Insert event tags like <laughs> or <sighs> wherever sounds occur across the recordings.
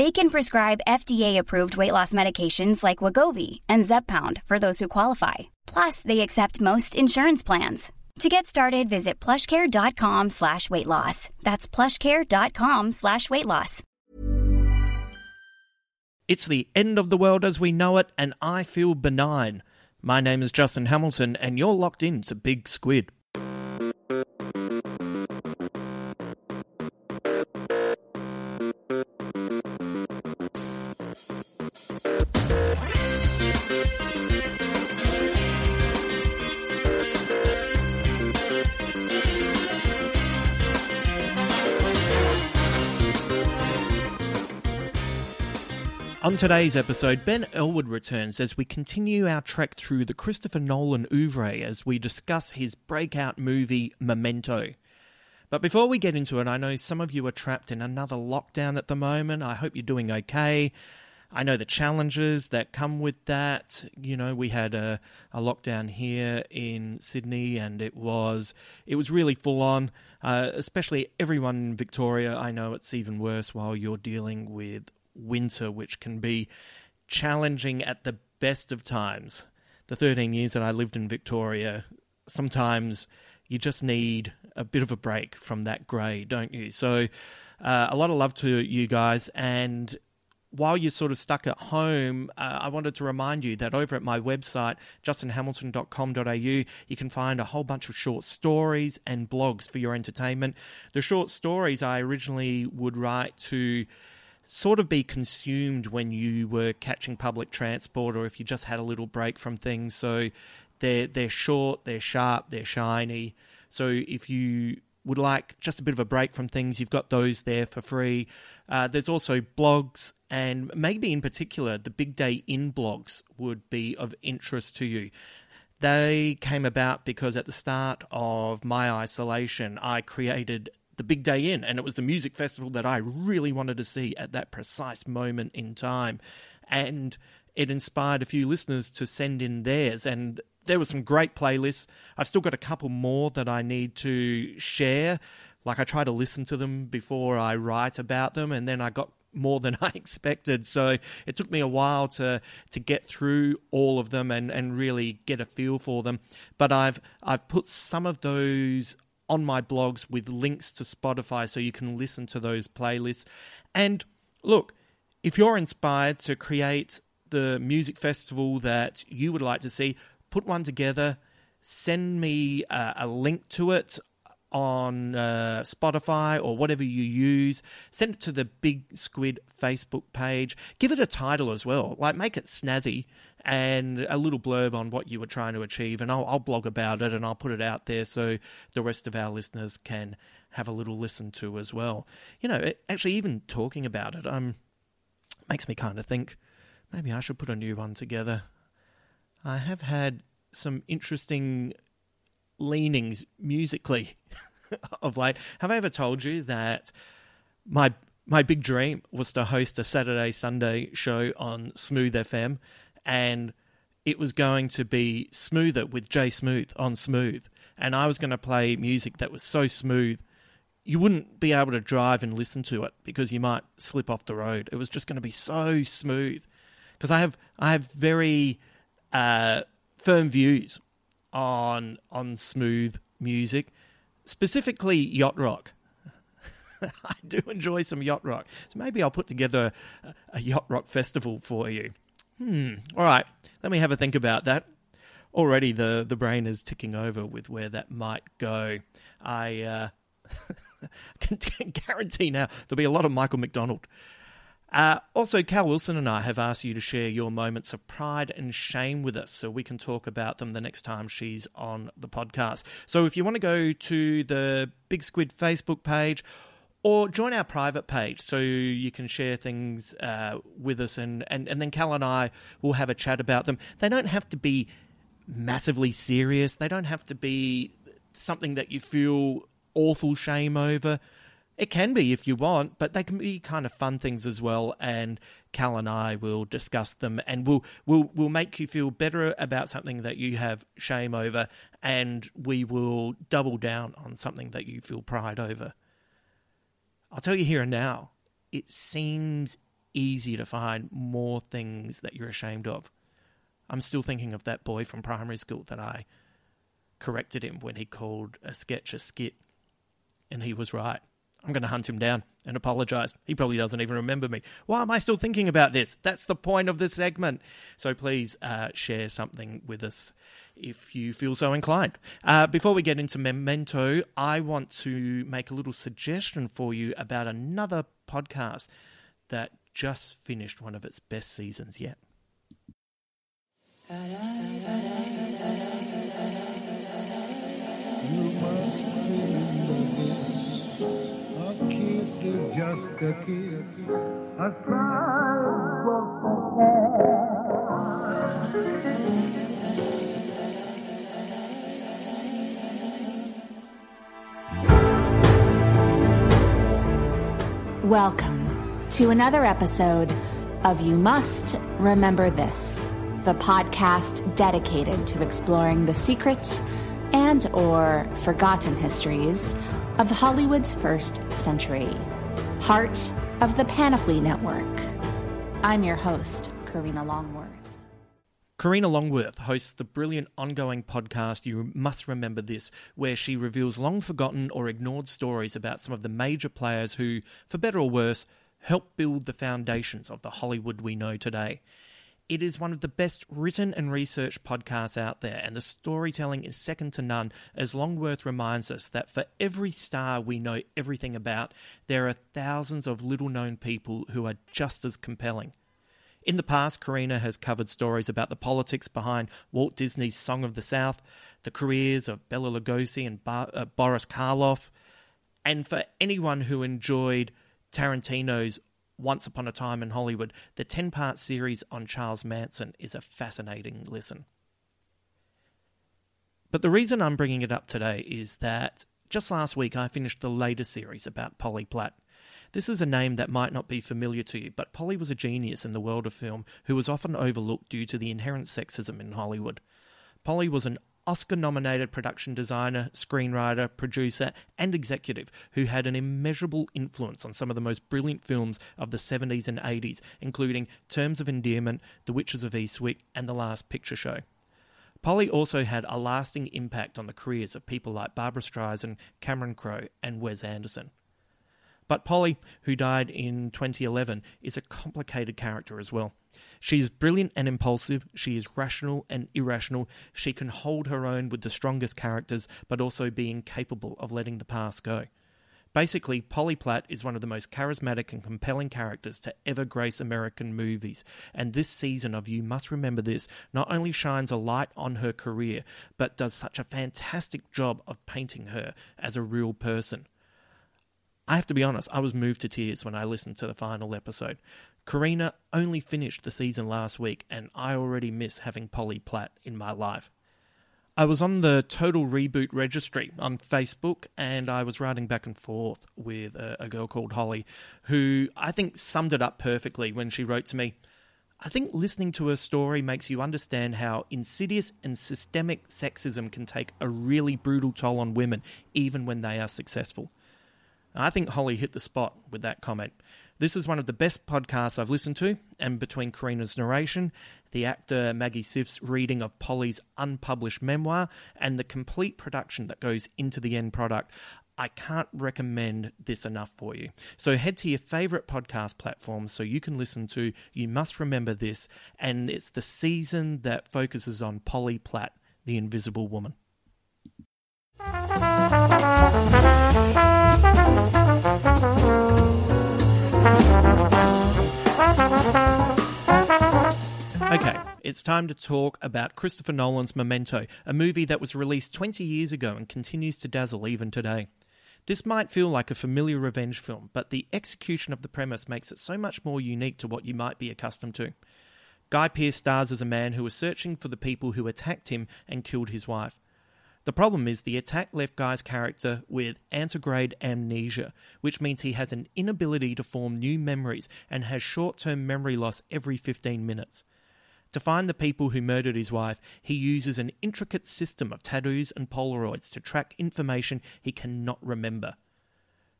They can prescribe FDA-approved weight loss medications like Wegovy and Zepbound for those who qualify. Plus, they accept most insurance plans. To get started, visit plushcare.com slash weight loss. That's plushcare.com slash weight loss. It's the end of the world as we know it, and I feel benign. My name is Justin Hamilton, and you're locked in to Big Squid. On today's episode, Ben Elwood returns as we continue our trek through the Christopher Nolan oeuvre as we discuss his breakout movie Memento. But before we get into it, I know some of you are trapped in another lockdown at the moment. I hope you're doing okay. I know the challenges that come with that. You know, we had a, a lockdown here in Sydney, and it was it was really full on. Uh, especially everyone in Victoria. I know it's even worse while you're dealing with winter, which can be challenging at the best of times. The 13 years that I lived in Victoria, sometimes you just need a bit of a break from that grey, don't you? So, uh, a lot of love to you guys. And while you're sort of stuck at home, uh, I wanted to remind you that over at my website, justinhamilton.com.au, you can find a whole bunch of short stories and blogs for your entertainment. The short stories I originally would write to sort of be consumed when you were catching public transport or if you just had a little break from things. So they're they're short, they're sharp, they're shiny. So if you would like just a bit of a break from things, you've got those there for free. Uh, there's also blogs, and maybe in particular, the Big Day In blogs would be of interest to you. They came about because at the start of my isolation, I created the big day in, and it was the music festival that I really wanted to see at that precise moment in time. And it inspired a few listeners to send in theirs, and there were some great playlists. I've still got a couple more that I need to share. Like I try to listen to them before I write about them, and then I got more than <laughs> I expected. So it took me a while to to get through all of them and, and really get a feel for them. But I've I've put some of those on my blogs with links to Spotify so you can listen to those playlists. And look, if you're inspired to create the music festival that you would like to see, put one together, send me a, a link to it on uh, Spotify or whatever you use. Send it to the Big Squid Facebook page. Give it a title as well. Like make it snazzy and a little blurb on what you were trying to achieve. And I'll, I'll blog about it and I'll put it out there so the rest of our listeners can have a little listen to as well. You know, it, actually, even talking about it um, makes me kind of think maybe I should put a new one together. I have had some interesting leanings musically <laughs> of late. Have I ever told you that my my big dream was to host a Saturday Sunday show on Smooth FM and it was going to be smoother with Jay Smooth on Smooth and I was going to play music that was so smooth you wouldn't be able to drive and listen to it because you might slip off the road. It was just going to be so smooth because I have I have very uh, firm views on on smooth music, specifically yacht rock. <laughs> I do enjoy some yacht rock, so maybe I'll put together a, a yacht rock festival for you. Hmm. All right, let me have a think about that. Already, the the brain is ticking over with where that might go. I uh, <laughs> can guarantee now there'll be a lot of Michael McDonald. Uh, also, Cal Wilson and I have asked you to share your moments of pride and shame with us so we can talk about them the next time she's on the podcast. So, if you want to go to the Big Squid Facebook page or join our private page so you can share things uh, with us and, and, and then Cal and I will have a chat about them. They don't have to be massively serious, they don't have to be something that you feel awful shame over. It can be if you want, but they can be kind of fun things as well. And Cal and I will discuss them, and we'll we'll we'll make you feel better about something that you have shame over, and we will double down on something that you feel pride over. I'll tell you here and now, it seems easy to find more things that you're ashamed of. I'm still thinking of that boy from primary school that I corrected him when he called a sketch a skit, and he was right. I'm going to hunt him down and apologize. He probably doesn't even remember me. Why am I still thinking about this? That's the point of this segment. So please uh, share something with us if you feel so inclined. Uh, before we get into Memento, I want to make a little suggestion for you about another podcast that just finished one of its best seasons yet. Just a kiss, a Welcome to another episode of You Must Remember This, the podcast dedicated to exploring the secret and or forgotten histories of Hollywood's first century part of the Panoply Network. I'm your host, Karina Longworth. Karina Longworth hosts the brilliant ongoing podcast You Must Remember This, where she reveals long forgotten or ignored stories about some of the major players who, for better or worse, helped build the foundations of the Hollywood we know today. It is one of the best written and researched podcasts out there, and the storytelling is second to none, as Longworth reminds us that for every star we know everything about, there are thousands of little known people who are just as compelling. In the past, Karina has covered stories about the politics behind Walt Disney's Song of the South, the careers of Bela Lugosi and Bar- uh, Boris Karloff, and for anyone who enjoyed Tarantino's once Upon a Time in Hollywood, the 10 part series on Charles Manson is a fascinating listen. But the reason I'm bringing it up today is that just last week I finished the latest series about Polly Platt. This is a name that might not be familiar to you, but Polly was a genius in the world of film who was often overlooked due to the inherent sexism in Hollywood. Polly was an Oscar nominated production designer, screenwriter, producer, and executive who had an immeasurable influence on some of the most brilliant films of the 70s and 80s, including Terms of Endearment, The Witches of Eastwick, and The Last Picture Show. Polly also had a lasting impact on the careers of people like Barbra Streisand, Cameron Crowe, and Wes Anderson. But Polly, who died in 2011, is a complicated character as well. She is brilliant and impulsive. She is rational and irrational. She can hold her own with the strongest characters, but also being capable of letting the past go. Basically, Polly Platt is one of the most charismatic and compelling characters to ever grace American movies, and this season of You Must Remember This not only shines a light on her career, but does such a fantastic job of painting her as a real person. I have to be honest, I was moved to tears when I listened to the final episode. Karina only finished the season last week, and I already miss having Polly Platt in my life. I was on the Total Reboot registry on Facebook, and I was writing back and forth with a, a girl called Holly, who I think summed it up perfectly when she wrote to me. I think listening to her story makes you understand how insidious and systemic sexism can take a really brutal toll on women, even when they are successful. I think Holly hit the spot with that comment. This is one of the best podcasts I've listened to, and between Karina's narration, the actor Maggie Siff's reading of Polly's unpublished memoir, and the complete production that goes into the end product, I can't recommend this enough for you. So head to your favorite podcast platform so you can listen to You Must Remember This, and it's the season that focuses on Polly Platt, the Invisible Woman. Okay, it's time to talk about Christopher Nolan's Memento, a movie that was released 20 years ago and continues to dazzle even today. This might feel like a familiar revenge film, but the execution of the premise makes it so much more unique to what you might be accustomed to. Guy Pearce stars as a man who is searching for the people who attacked him and killed his wife. The problem is the attack left Guy's character with anterograde amnesia, which means he has an inability to form new memories and has short term memory loss every 15 minutes. To find the people who murdered his wife, he uses an intricate system of tattoos and Polaroids to track information he cannot remember.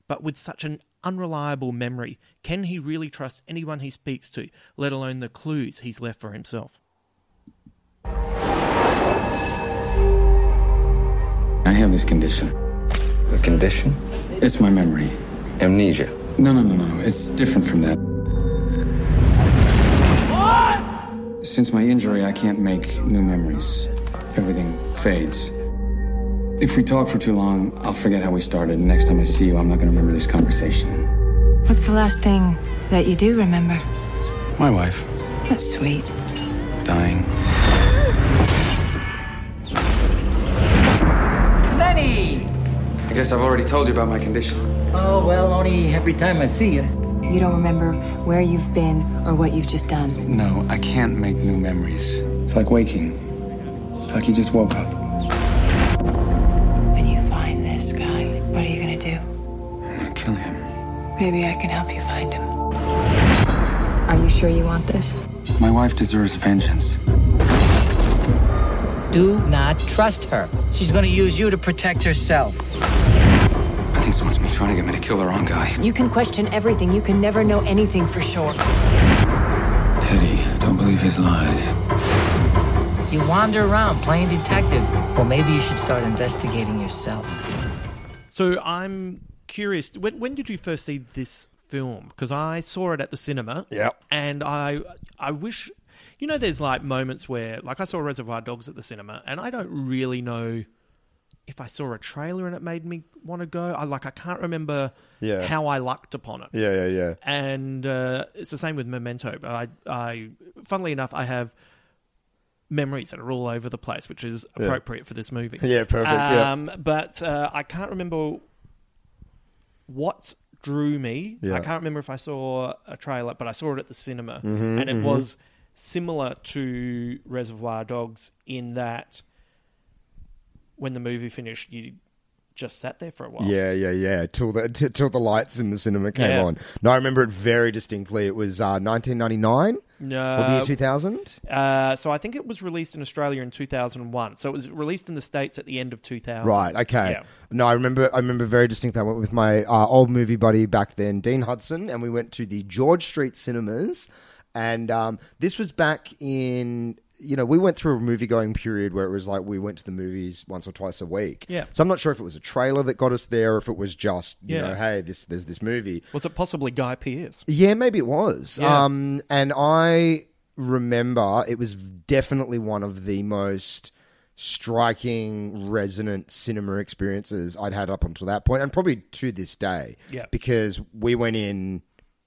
But with such an unreliable memory, can he really trust anyone he speaks to, let alone the clues he's left for himself? I have this condition. The condition? It's my memory. Amnesia. No, no, no, no. It's different from that. Since my injury, I can't make new memories. Everything fades. If we talk for too long, I'll forget how we started. Next time I see you, I'm not going to remember this conversation. What's the last thing that you do remember? My wife, That's sweet. dying. Lenny! I guess I've already told you about my condition. Oh, well, only every time I see you. You don't remember where you've been or what you've just done. No, I can't make new memories. It's like waking. It's like you just woke up. When you find this guy, what are you gonna do? I'm gonna kill him. Maybe I can help you find him. Are you sure you want this? My wife deserves vengeance. Do not trust her. She's gonna use you to protect herself. I think someone's been trying to get me to kill the wrong guy. You can question everything. You can never know anything for sure. Teddy, don't believe his lies. You wander around playing detective. Well, maybe you should start investigating yourself. So I'm curious. When, when did you first see this film? Because I saw it at the cinema. Yeah. And I I wish you know there's like moments where like I saw Reservoir Dogs at the cinema and I don't really know if I saw a trailer and it made me want to go. I like I can't remember Yeah. how I lucked upon it. Yeah, yeah, yeah. And uh, it's the same with Memento. But I, I, funnily enough, I have memories that are all over the place, which is appropriate for this movie. <laughs> Yeah, perfect, yeah. Um, But uh, I can't remember what drew me. Yeah. I can't remember if I saw a trailer, but I saw it at the cinema, Mm-hmm, and it was similar to Reservoir Dogs in that when the movie finished, you just sat there for a while. Yeah, yeah, yeah. Till the t- till the lights in the cinema came Yeah. on. No, I remember it very distinctly. It was uh, 1999 or the Uh, year 2000. Uh, so I think it was released in Australia in 2001. So it was released in the states at the end of 2000. Right. Okay. Yeah. No, I remember. I remember very distinctly. I went with my uh, old movie buddy back then, Dean Hudson, and we went to the George Street Cinemas. And um, this was back in. You know, we went through a movie going period where it was like we went to the movies once or twice a week. Yeah. So I'm not sure if it was a trailer that got us there, or if it was just you Yeah. know, hey, this there's this movie. Was it possibly Guy Pearce? Yeah, maybe it was. Yeah. Um, and I remember it was definitely one of the most striking, resonant cinema experiences I'd had up until that point, and probably to this day. Yeah. Because we went in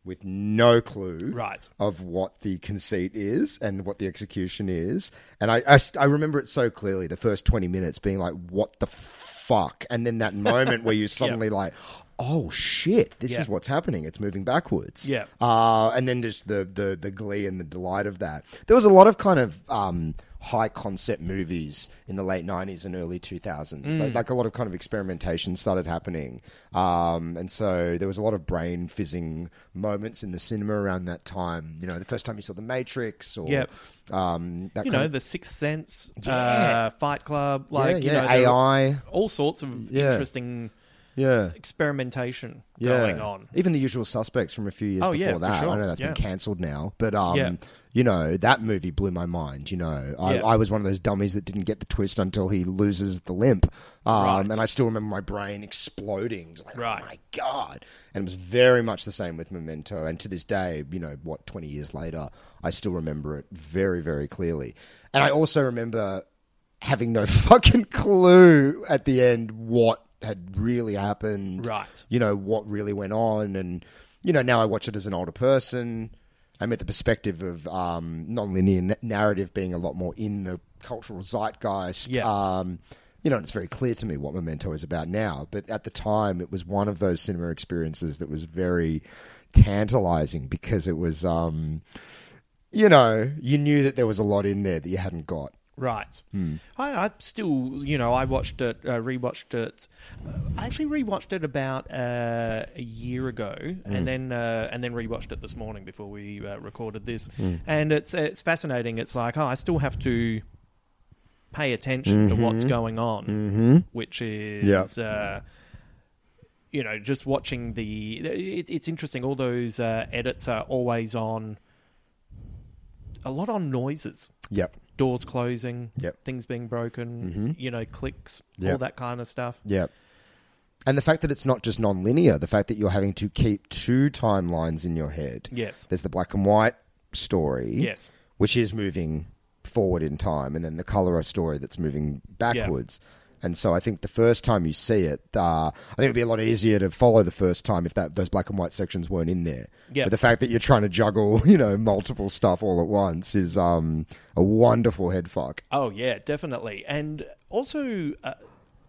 with no clue Right. of what the conceit is and what the execution is. And I, I, I remember it so clearly, the first 20 minutes being like, what the fuck? And then that <laughs> moment where you suddenly like, oh shit, this Yeah. is what's happening. It's moving backwards. Yeah. Uh, and then just the, the, the glee and the delight of that. There was a lot of kind of um, high concept movies in the late 90s and early 2000s. Like, like a lot of kind of experimentation started happening. Um, and so there was a lot of brain fizzing moments in the cinema around that time. You know, the first time you saw The Matrix or Yep. um, that You know, of, The Sixth Sense, Yeah. uh, Fight Club, like yeah, you know, AI. all sorts of Yeah. interesting Yeah. experimentation yeah. going on. Even the usual suspects from a few years Oh, before yeah, for that. sure. I know that's Yeah. been cancelled now, but um, Yeah. you know that movie blew my mind. You know, I. I was one of those dummies that didn't get the twist until he loses the limp, um, Right. and I still remember my brain exploding. Like, Right. oh my god! And it was very much the same with Memento. And to this day, you know, what twenty years later, I still remember it very, very clearly. And I also remember having no <laughs> fucking clue at the end what had really happened. Right. You know, what really went on. And, you know, now I watch it as an older person. I'm at the perspective of um, non-linear narrative being a lot more in the cultural zeitgeist. Yeah. Um, you know, and it's very clear to me what Memento is about now. But at the time, it was one of those cinema experiences that was very tantalizing because it was, um, you know, you knew that there was a lot in there that you hadn't got. Right. Hmm. I, I still, you know, I watched it, uh, rewatched it. Uh, I actually rewatched it about uh, a year ago, Hmm. and then uh, and then rewatched it this morning before we uh, recorded this. Hmm. And it's it's fascinating. It's like, oh, I still have to pay attention to what's going on, which is. Mm-hmm. Uh, you know, just watching the. It, it's interesting. All those uh, edits are always on. A lot on noises Yep. doors closing, Yep. Mm-hmm. things being broken, you know, clicks, all that kind of stuff. Yep. And the fact that it's not just non-linear, the fact that you're having to keep two timelines in your head. Yes. There's the black and white story. Yes. Which is moving forward in time, and then the color story that's moving backwards. And so I think the first time you see it, uh, I think it'd be a lot easier to follow the first time if that those black and white sections weren't in there. Yeah. But the fact that you're trying to juggle, <laughs> you know, multiple stuff all at once is um, a wonderful head fuck. Oh yeah, definitely. And also, uh,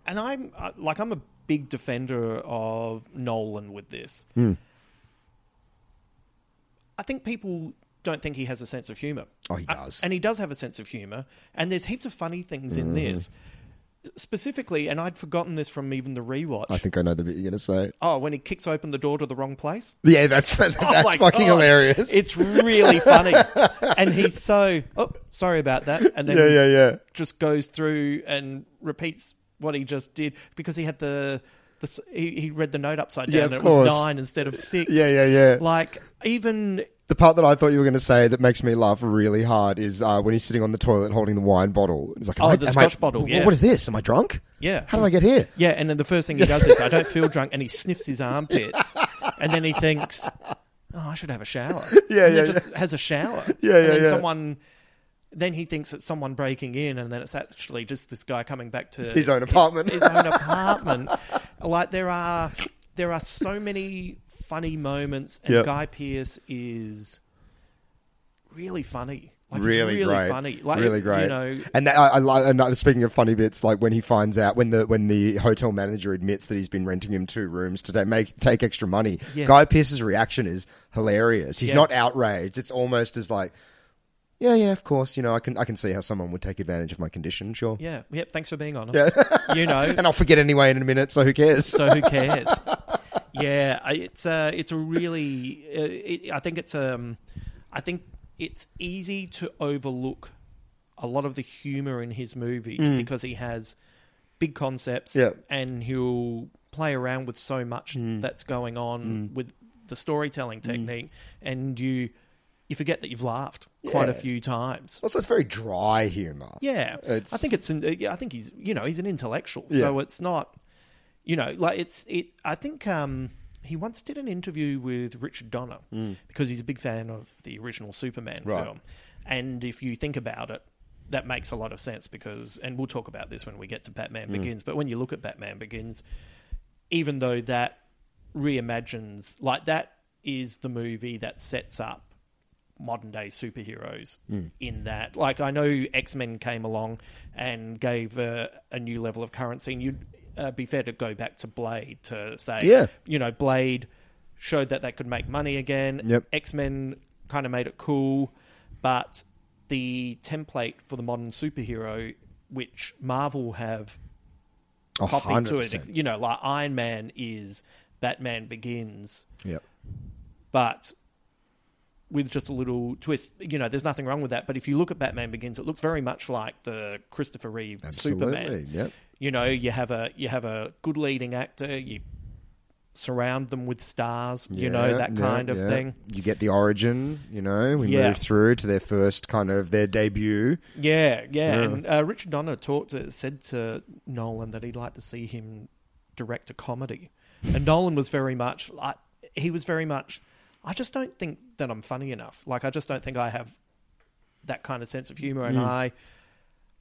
and I'm uh, like I'm a big defender of Nolan with this. Hmm. I think people don't think he has a sense of humor. Oh, he Uh, does. and he does have a sense of humor. And there's heaps of funny things in this. Specifically, and I'd forgotten this from even the rewatch. I think I know the bit you're going to say. oh, when he kicks open the door to the wrong place. Yeah, that's <laughs> that's Oh fucking God. hilarious. It's really funny, <laughs> and he's so. Oh, sorry about that. And then yeah, yeah, yeah. just goes through and repeats what he just did because he had the. The he, he read the note upside down Yeah, and it was nine instead of six. Yeah, yeah, yeah. Like even The part that I thought you were going to say that makes me laugh really hard is uh, when he's sitting on the toilet holding the wine bottle. He's like, Oh, I- the Scotch I- bottle, yeah. What is this? Am I drunk? yeah, How did I get here? Yeah, and then the first thing he does is I don't feel drunk, and he sniffs his armpits, and then he thinks, "Oh, I should have a shower." <laughs> Yeah, and yeah, just has a shower. Yeah, and yeah, then yeah. someone. Then he thinks it's someone breaking in, and then it's actually just this guy coming back to His own apartment. His own apartment. <laughs> Like there are, there are so many funny moments, and Yep. Guy Pearce is really funny. Like, really, really great, funny. Like really great. You know, and that, I, I, like- and speaking of funny bits, like when he finds out when the when the hotel manager admits that he's been renting him two rooms to take, make take extra money, Yes. Guy Pearce's reaction is hilarious. He's Yeah. not outraged. It's almost as like, yeah, yeah, of course, you know, I can I can see how someone would take advantage of my condition, sure. yeah, yep. Thanks for being honest. Yeah. You know, <laughs> and I'll forget anyway in a minute, so who cares? so who cares? yeah, it's a it's a really. Uh, it, I think it's um, I think it's easy to overlook a lot of the humor in his movies because he has big concepts Mm. Yeah. and he'll play around with so much Mm. that's going on with the storytelling technique, and you you forget that you've laughed quite a few times. also, it's very dry humor. Yeah, It's- I think it's. I think he's. You know, he's an intellectual, Yeah. so it's not. You know, like it's. It. I think um, he once did an interview with Richard Donner because he's a big fan of the original Superman Mm. Right. film, and if you think about it, that makes a lot of sense because, and we'll talk about this when we get to Batman Mm. Begins. But when you look at Batman Begins, even though that reimagines, like that is the movie that sets up modern day superheroes Hmm. in that. Like, I know X Men came along and gave a, a new level of currency, and you'd uh, be fair to go back to Blade to say, Yeah. you know, Blade showed that they could make money again. Yep. X Men kind of made it cool, but the template for the modern superhero, which Marvel have A copied to hundred it, you know, like Iron Man is Batman Begins Yep. but with just a little twist. You know, there's nothing wrong with that. But if you look at Batman Begins, it looks very much like the Christopher Reeve Absolutely. Superman. Yep. You know, you have a you have a good leading actor. You surround them with stars, you know, that yeah, kind of yeah. thing. You get the origin, you know. We move through to their first kind of their debut. Yeah, yeah. Yeah. And uh, Richard Donner talked, to, said to Nolan that he'd like to see him direct a comedy, and Nolan was very much like he was very much. I just don't think that I'm funny enough. Like I just don't think I have that kind of sense of humor, and Mm. I.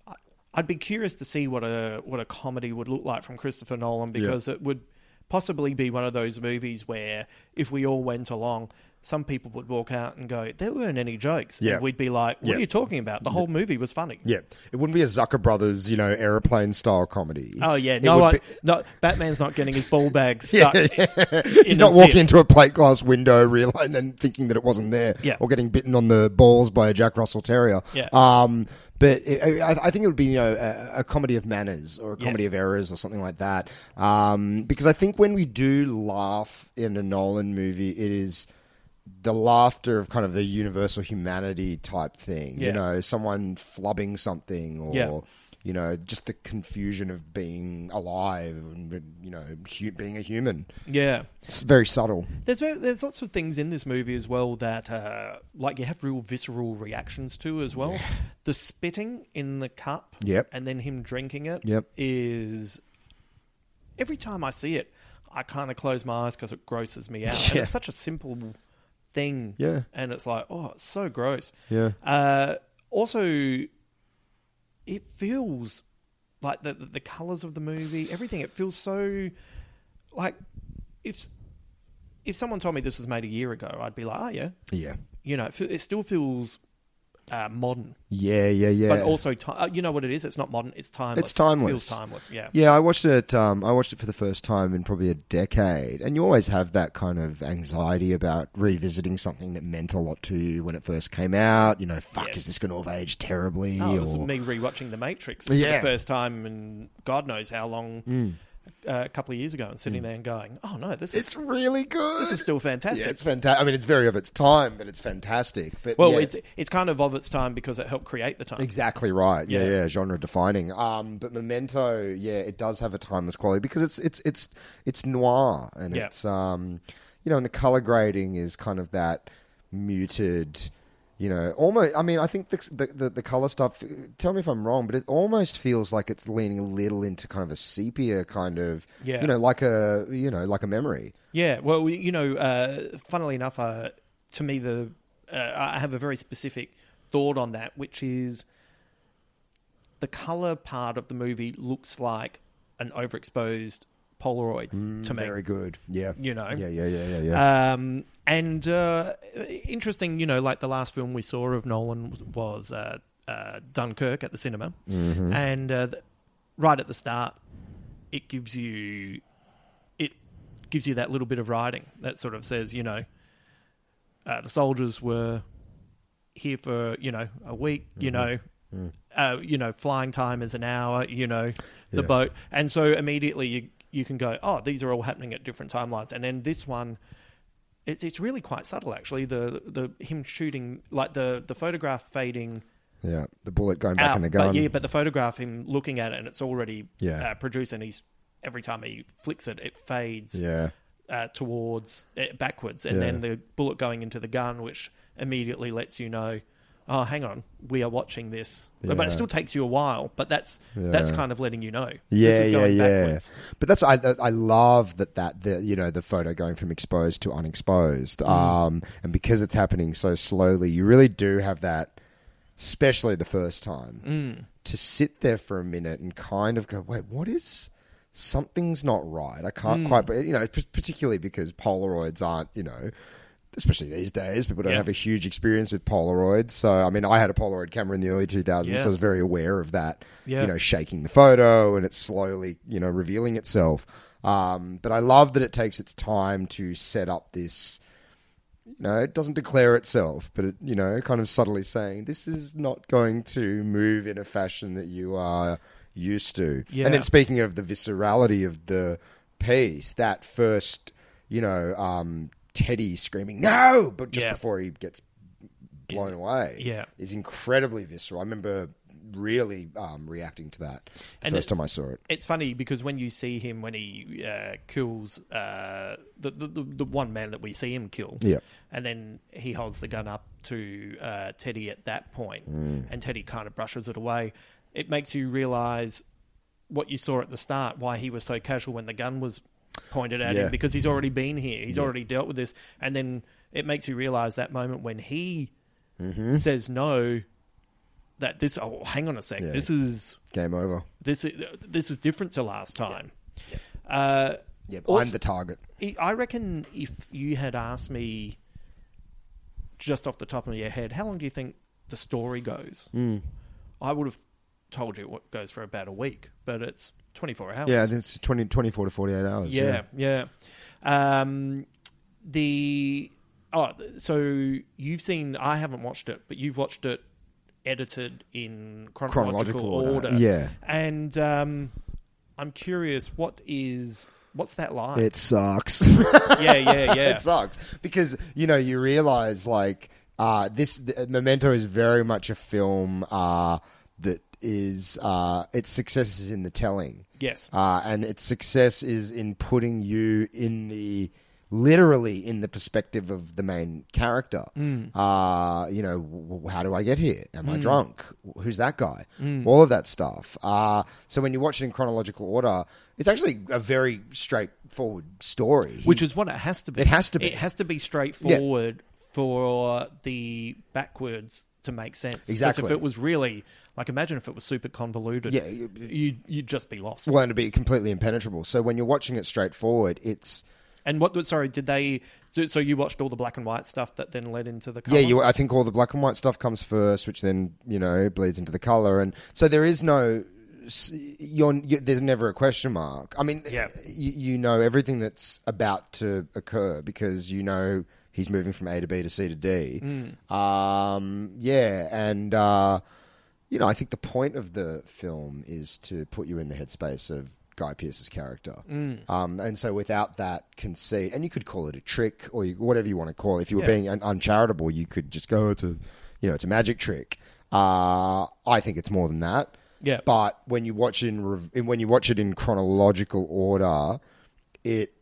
I- I'd be curious to see what a what a comedy would look like from Christopher Nolan because it would possibly be one of those movies where if we all went along, some people would walk out and go, "There weren't any jokes," Yeah. and we'd be like, "What Yeah. are you talking about? The whole movie was funny." Yeah, it wouldn't be a Zucker Brothers, you know, airplane style comedy. Oh yeah, It no, I, be- no, Batman's not getting his ball bag <laughs> stuck. <laughs> <laughs> He's in not a walking zip. into a plate glass window, realizing and thinking that it wasn't there, Yeah. or getting bitten on the balls by a Jack Russell Terrier. Yeah. Um, but it, I, I think it would be, you know, a, a comedy of manners or a comedy Yes. of errors or something like that. Um, because I think when we do laugh in a Nolan movie, it is the laughter of kind of the universal humanity type thing. Yeah. You know, someone flubbing something or. Yeah. You know, just the confusion of being alive and you know hu- being a human. Yeah, It's very subtle. there's very- there's lots of things in this movie as well that uh, like you have real visceral reactions to as well. The spitting in the cup, Yep. and then him drinking it, Yep. is every time I see it, I kind of close my eyes because it grosses me out. <laughs> And it's such a simple thing, Yeah. and it's like, oh, it's so gross. Yeah. Uh, also, it feels like the the colors of the movie, everything. It feels so like if if someone told me this was made a year ago, I'd be like, oh yeah, Yeah. you know, it, it still feels uh, modern, Yeah, yeah, yeah. but also ti uh, you know what it is. It's not modern. It's timeless. It's timeless. It feels timeless. Yeah. yeah, I watched it. Um, I watched it for the first time in probably a decade, and you always have that kind of anxiety about revisiting something that meant a lot to you when it first came out. You know, fuck, Yes. is this going to have aged terribly? Oh, it was me rewatching The Matrix for the first time and God knows how long, uh, a couple of years ago, and sitting there and going, "Oh no, this it's is really good. this is still fantastic." Yeah, it's fantastic. I mean, it's very of its time, but it's fantastic. But well, yeah. it's it's kind of of its time because it helped create the time. Exactly right. Yeah, Yeah. yeah, genre defining. Um, but Memento, yeah, it does have a timeless quality because it's it's it's it's noir and Yeah. it's um, you know, and the color grading is kind of that muted. You know, almost. I mean, I think the the, the, the color stuff. Tell me if I'm wrong, but it almost feels like it's leaning a little into kind of a sepia kind of. Yeah. You know, like a you know like a memory. Yeah, well, you know, uh, funnily enough, uh, to me, the uh, I have a very specific thought on that, which is the color part of the movie looks like an overexposed Polaroid to me. Mm, Very good. Yeah. You know. Yeah, yeah, yeah, yeah, yeah. Um, and uh, interesting, you know, like the last film we saw of Nolan was uh, uh, Dunkirk at the cinema, Mm-hmm. and uh, th- right at the start, it gives you it gives you that little bit of writing that sort of says, you know, uh, the soldiers were here for you know a week, you Mm-hmm. know. Uh, you know, flying time is an hour. You know, the Yeah. boat, and so immediately you you can go, oh, these are all happening at different timelines, and then this one, it's it's really quite subtle actually. The the him shooting like the the photograph fading yeah. The bullet going back out, in the gun. but yeah, but the photograph him looking at it and it's already Yeah. uh, produced, and he's every time he flicks it, it fades yeah. uh, towards uh, backwards, and Yeah. then the bullet going into the gun, which immediately lets you know. Oh, hang on, we are watching this, but it still takes you a while. But that's that's kind of letting you know. Yeah, this is yeah, going yeah. backwards. But that's I I love that that the you know the photo going from exposed to unexposed. Mm. Um, and because it's happening so slowly, you really do have that, especially the first time, Mm. to sit there for a minute and kind of go, wait, what is? Something's not right. I can't Mm. quite, but you know, p- particularly because Polaroids aren't, you know, especially these days, people don't Yeah. have a huge experience with Polaroids. So, I mean, I had a Polaroid camera in the early 2000s, Yeah. so I was very aware of that. Yeah. You know, shaking the photo and it's slowly, you know, revealing itself. Um, but I love that it takes its time to set up this. You know, it doesn't declare itself, but it, you know, kind of subtly saying this is not going to move in a fashion that you are used to. And then speaking of the viscerality of the piece, that first, you know, um, Teddy screaming no, but just Yeah. before he gets blown away, Yeah. is incredibly visceral. I remember really um, reacting to that the And first time I saw it. It's funny because when you see him when he uh, kills uh, the, the the one man that we see him kill, Yeah. and then he holds the gun up to uh, Teddy at that point, Mm. and Teddy kind of brushes it away. It makes you realize what you saw at the start, why he was so casual when the gun was pointed at Yeah. him, because he's already been here, he's Yeah. already dealt with this, and then it makes you realize that moment when he Mm-hmm. says no. That this oh hang on a sec Yeah. this is Game over. this is this is different to last time. Uh, Yeah, also- I'm the target. I- reckon if you had asked me just off the top of your head, how long do you think the story goes? Hmm. I would have told you it goes for about a week, but it's 24 hours. Yeah, it's 20, 24 to 48 hours. yeah, yeah. Um, the oh, so you've seen? I haven't watched it, but you've watched it edited in chronological, Chronological order. order, yeah. and um, I'm curious, what is what's that like? It sucks. <laughs> yeah, yeah, <laughs> yeah. it sucks because you know you realize like uh, this the, Memento is very much a film uh, that is uh, its success is in the telling. Yes. uh, and its success is in putting you in the literally in the perspective of the main character. Mm. Uh, you know, w- how do I get here? Am I drunk? Who's that guy? Mm. All of that stuff. Uh, so when you watch it in chronological order, it's actually a very straightforward story. Which is what it has to be. It has to be. It has to be straightforward for the backwards to make sense. Exactly. if it was really like, imagine if it was super convoluted. Yeah, you- you you'd just be lost. well, and to be completely impenetrable. So when you're watching it straightforward, it's And what? Sorry, did they? So you watched all the black and white stuff that then led into the color? Yeah, you, I think all the black and white stuff comes first, which then you know bleeds into the color, and so there is no. You're, you, there's never a question mark. I mean, Yeah. you, you know everything that's about to occur because you know he's moving from A to B to C to D. Um, yeah, and uh, you know I think the point of the film is to put you in the headspace of Guy Pearce's character. Um, and so without that conceit, and you could call it a trick or you, whatever you want to call it. If you were Yeah. being un- uncharitable, you could just go, it's a, you know, it's a magic trick. Uh, I think it's more than that. Yeah. But when you watch it in, rev- when you watch it in chronological order, it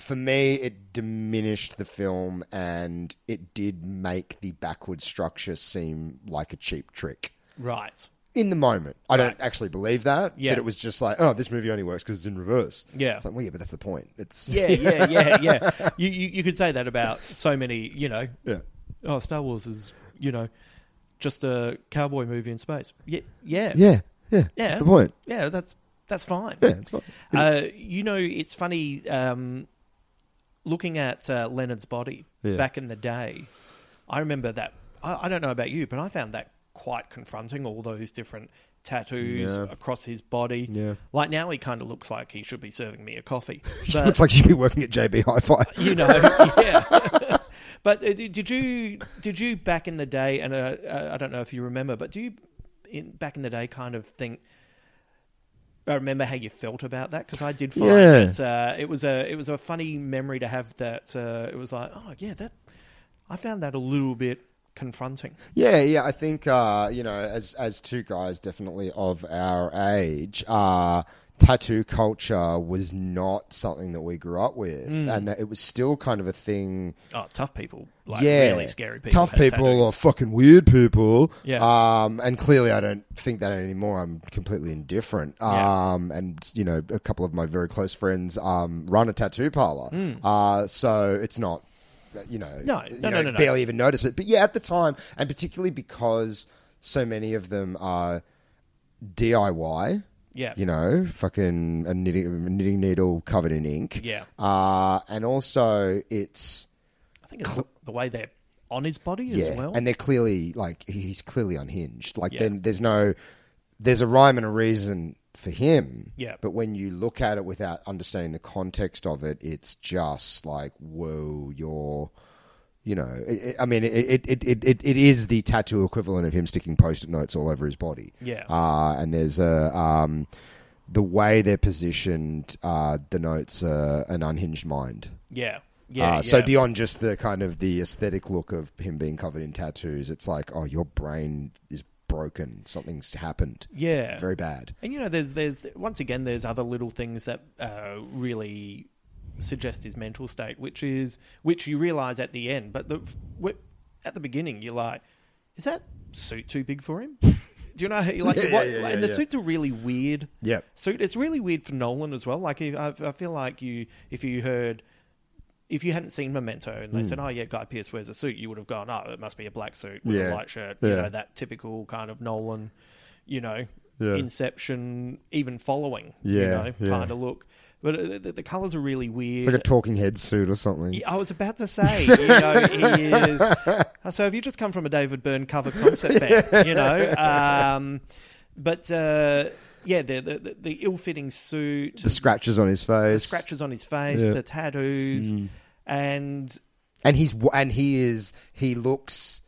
for me it diminished the film and it did make the backward structure seem like a cheap trick Right. in the moment. I don't actually believe that. Yeah. But it was just like, oh, this movie only works because it's in reverse. Yeah. It's like, well, yeah, but that's the point. It's Yeah, <laughs> yeah, yeah, yeah. You, you you could say that about so many. You know. yeah. Oh, Star Wars is you know just a cowboy movie in space. Yeah, yeah, Yeah, yeah. Yeah. That's the point. Yeah, that's that's fine. Yeah, it's fine. Uh, you know, it's funny um, looking at uh, Leonard's body Yeah. back in the day. I remember that. I, I don't know about you, but I found that quite confronting. All those different tattoos Yeah. across his body. Yeah. Like now, he kind of looks like he should be serving me a coffee. <laughs> She But- looks like she'd be working at JB Hi-Fi. <laughs> you know, yeah. <laughs> but uh, did you did you back in the day, and uh, uh, I don't know if you remember, but do you in back in the day kind of think? I remember how you felt about that because I did find Yeah. that uh, it was a it was a funny memory to have. That uh, it was like, oh yeah, that I found that a little bit confronting. Yeah, yeah. I think uh, you know, as as two guys definitely of our age, uh, tattoo culture was not something that we grew up with, and that it was still kind of a thing. Oh, tough people, like yeah, really scary people, tough people tattoos. or fucking weird people. Yeah. Um, and clearly, I don't think that anymore. I'm completely indifferent. Yeah. Um, and you know, a couple of my very close friends um run a tattoo parlor. Hmm. Uh, so it's not. You know, No, you no, know, no, no, no. barely even notice it. But yeah, at the time, and particularly because so many of them are DIY. Yeah. You know, fucking a knitting, a knitting needle covered in ink. Yeah. Uh, and also it's I think it's the, the way they're on his body yeah, as well. and they're clearly like he's clearly unhinged. Like Yeah. then there's no there's a rhyme and a reason for him. Yeah. But when you look at it without understanding the context of it, it's just like whoa, you're. You know, it, it- I mean, it, it, it, it, it it is the tattoo equivalent of him sticking post-it notes all over his body. Yeah. Uh, and there's a um, the way they're positioned. Uh, denotes uh, an unhinged mind. yeah, yeah, Uh, So beyond just the kind of the aesthetic look of him being covered in tattoos, it's like, oh, your brain is broken. Something's happened. Yeah. very bad. And you know, there's there's once again there's other little things that uh, really suggest his mental state, which is which you realise at the end, but the at the beginning you're like, is that suit too big for him? <laughs> Do you know how you like? Yeah, what, yeah, yeah, and the yeah. suits are really weird. Yeah, suit. It's really weird for Nolan as well. Like I, I feel like you if you heard. If you hadn't seen Memento and they hmm. said, "Oh yeah, Guy Pearce wears a suit," you would have gone, "Oh, it must be a black suit with Yeah. a white shirt." You know that typical kind of Nolan, you know, Yeah. Inception, even following, Yeah, you know, yeah. kind of look. But uh, the, the colors are really weird. It's like a talking head suit or something. Yeah, I was about to say, you know, he is. <laughs> Uh, So have you just come from a David Byrne cover concert fan? You know, <laughs> um, but uh, yeah, the the, the, the ill-fitting suit, The scratches on his face. the scratches on his face, Yeah. Mm. the tattoos, and and he's and he is he looks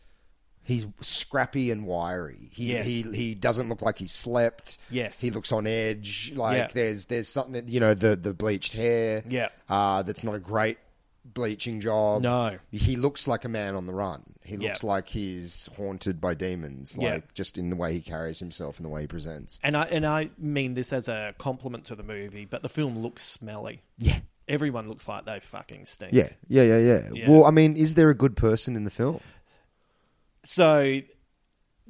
he's scrappy and wiry. He Yes. he he doesn't look like he slept. Yes. he looks on edge. Like Yeah. there's there's something that, you know the the bleached hair. Yeah. uh, that's not a great bleaching job. No. he looks like a man on the run. He Yeah. looks like he's haunted by demons. Yeah. Like just in the way he carries himself and the way he presents. and I and I mean this as a compliment to the movie, but the film looks smelly. Yeah. Everyone looks like they fucking stink. Yeah, yeah, yeah, yeah, Yeah. Well, I mean, is there a good person in the film? So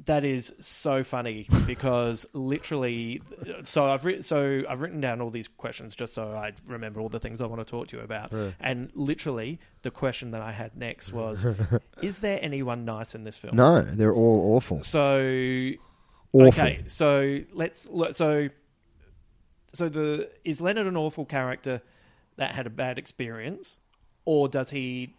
that is so funny because <laughs> literally, so I've written so I've written down all these questions just so I remember all the things I want to talk to you about. And literally, the question that I had next was, <laughs> "Is there anyone nice in this film?" No, they're all awful. So Awful. okay, so let's so so the is Leonard an awful character that had a bad experience, or does he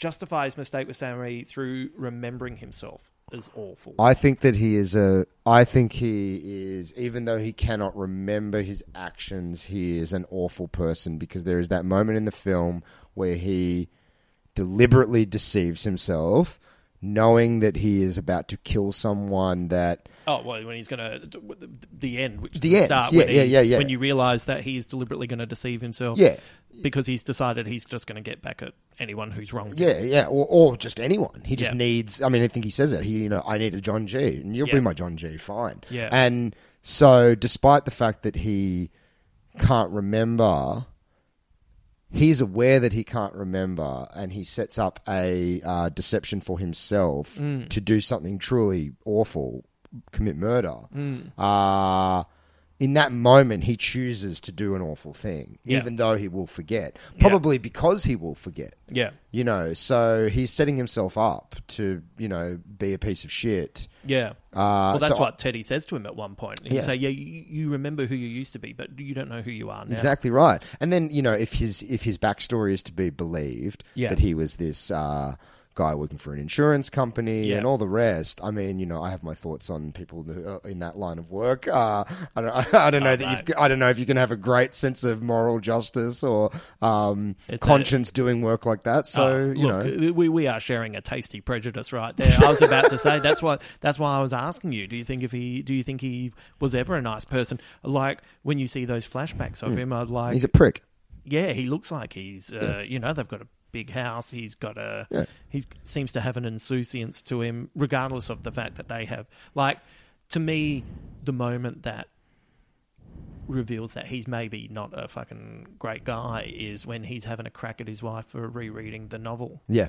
justify his mistake with Sammy through remembering himself as awful? I think that he is a. I think he is, even though he cannot remember his actions, he is an awful person because there is that moment in the film where he deliberately deceives himself, knowing that he is about to kill someone that. oh well, when he's gonna the end, which The end, start, yeah, when, he- yeah, yeah, yeah. when you realise that he's deliberately going to deceive himself, Yeah. because he's decided he's just going to get back at anyone who's wrong. Yeah, yeah, or, or just anyone. He just Yeah. needs. I mean, I think he says it. He, you know, I need a John G, and you'll Yeah. be my John G. Fine. Yeah. And so, despite the fact that he can't remember, he's aware that he can't remember, and he sets up a uh, deception for himself Mm. to do something truly awful, commit murder. Mm. Uh, in that moment, he chooses to do an awful thing, Yeah. even though he will forget. Probably because he will forget. yeah, You know, so he's setting himself up to, you know, be a piece of shit. yeah. Uh, well, that's so- what Teddy says to him at one point. He Yeah. say, "Yeah, you, you remember who you used to be, but you don't know who you are now." Exactly right. And then, you know, if his if his backstory is to be believed, Yeah. that he was this uh, guy working for an insurance company Yeah. and all the rest. I mean, you know, I have my thoughts on people in that line of work. Uh, I don't, <laughs> I don't know Oh, that I don't know if you can have a great sense of moral justice or um, It's a- conscience doing work like that. So, Oh, you look, know, we we are sharing a tasty prejudice right there. I was about to say <laughs> that's why that's why I was asking you. Do you think if he do you think he was ever a nice person? Like when you see those flashbacks of him, I'd like he's a prick. yeah, he looks like he's uh, you know they've got a big house. He's got a Yeah. he seems to have an insouciance to him, regardless of the fact that they have like to me the moment that reveals that he's maybe not a fucking great guy is when he's having a crack at his wife for rereading the novel Yeah.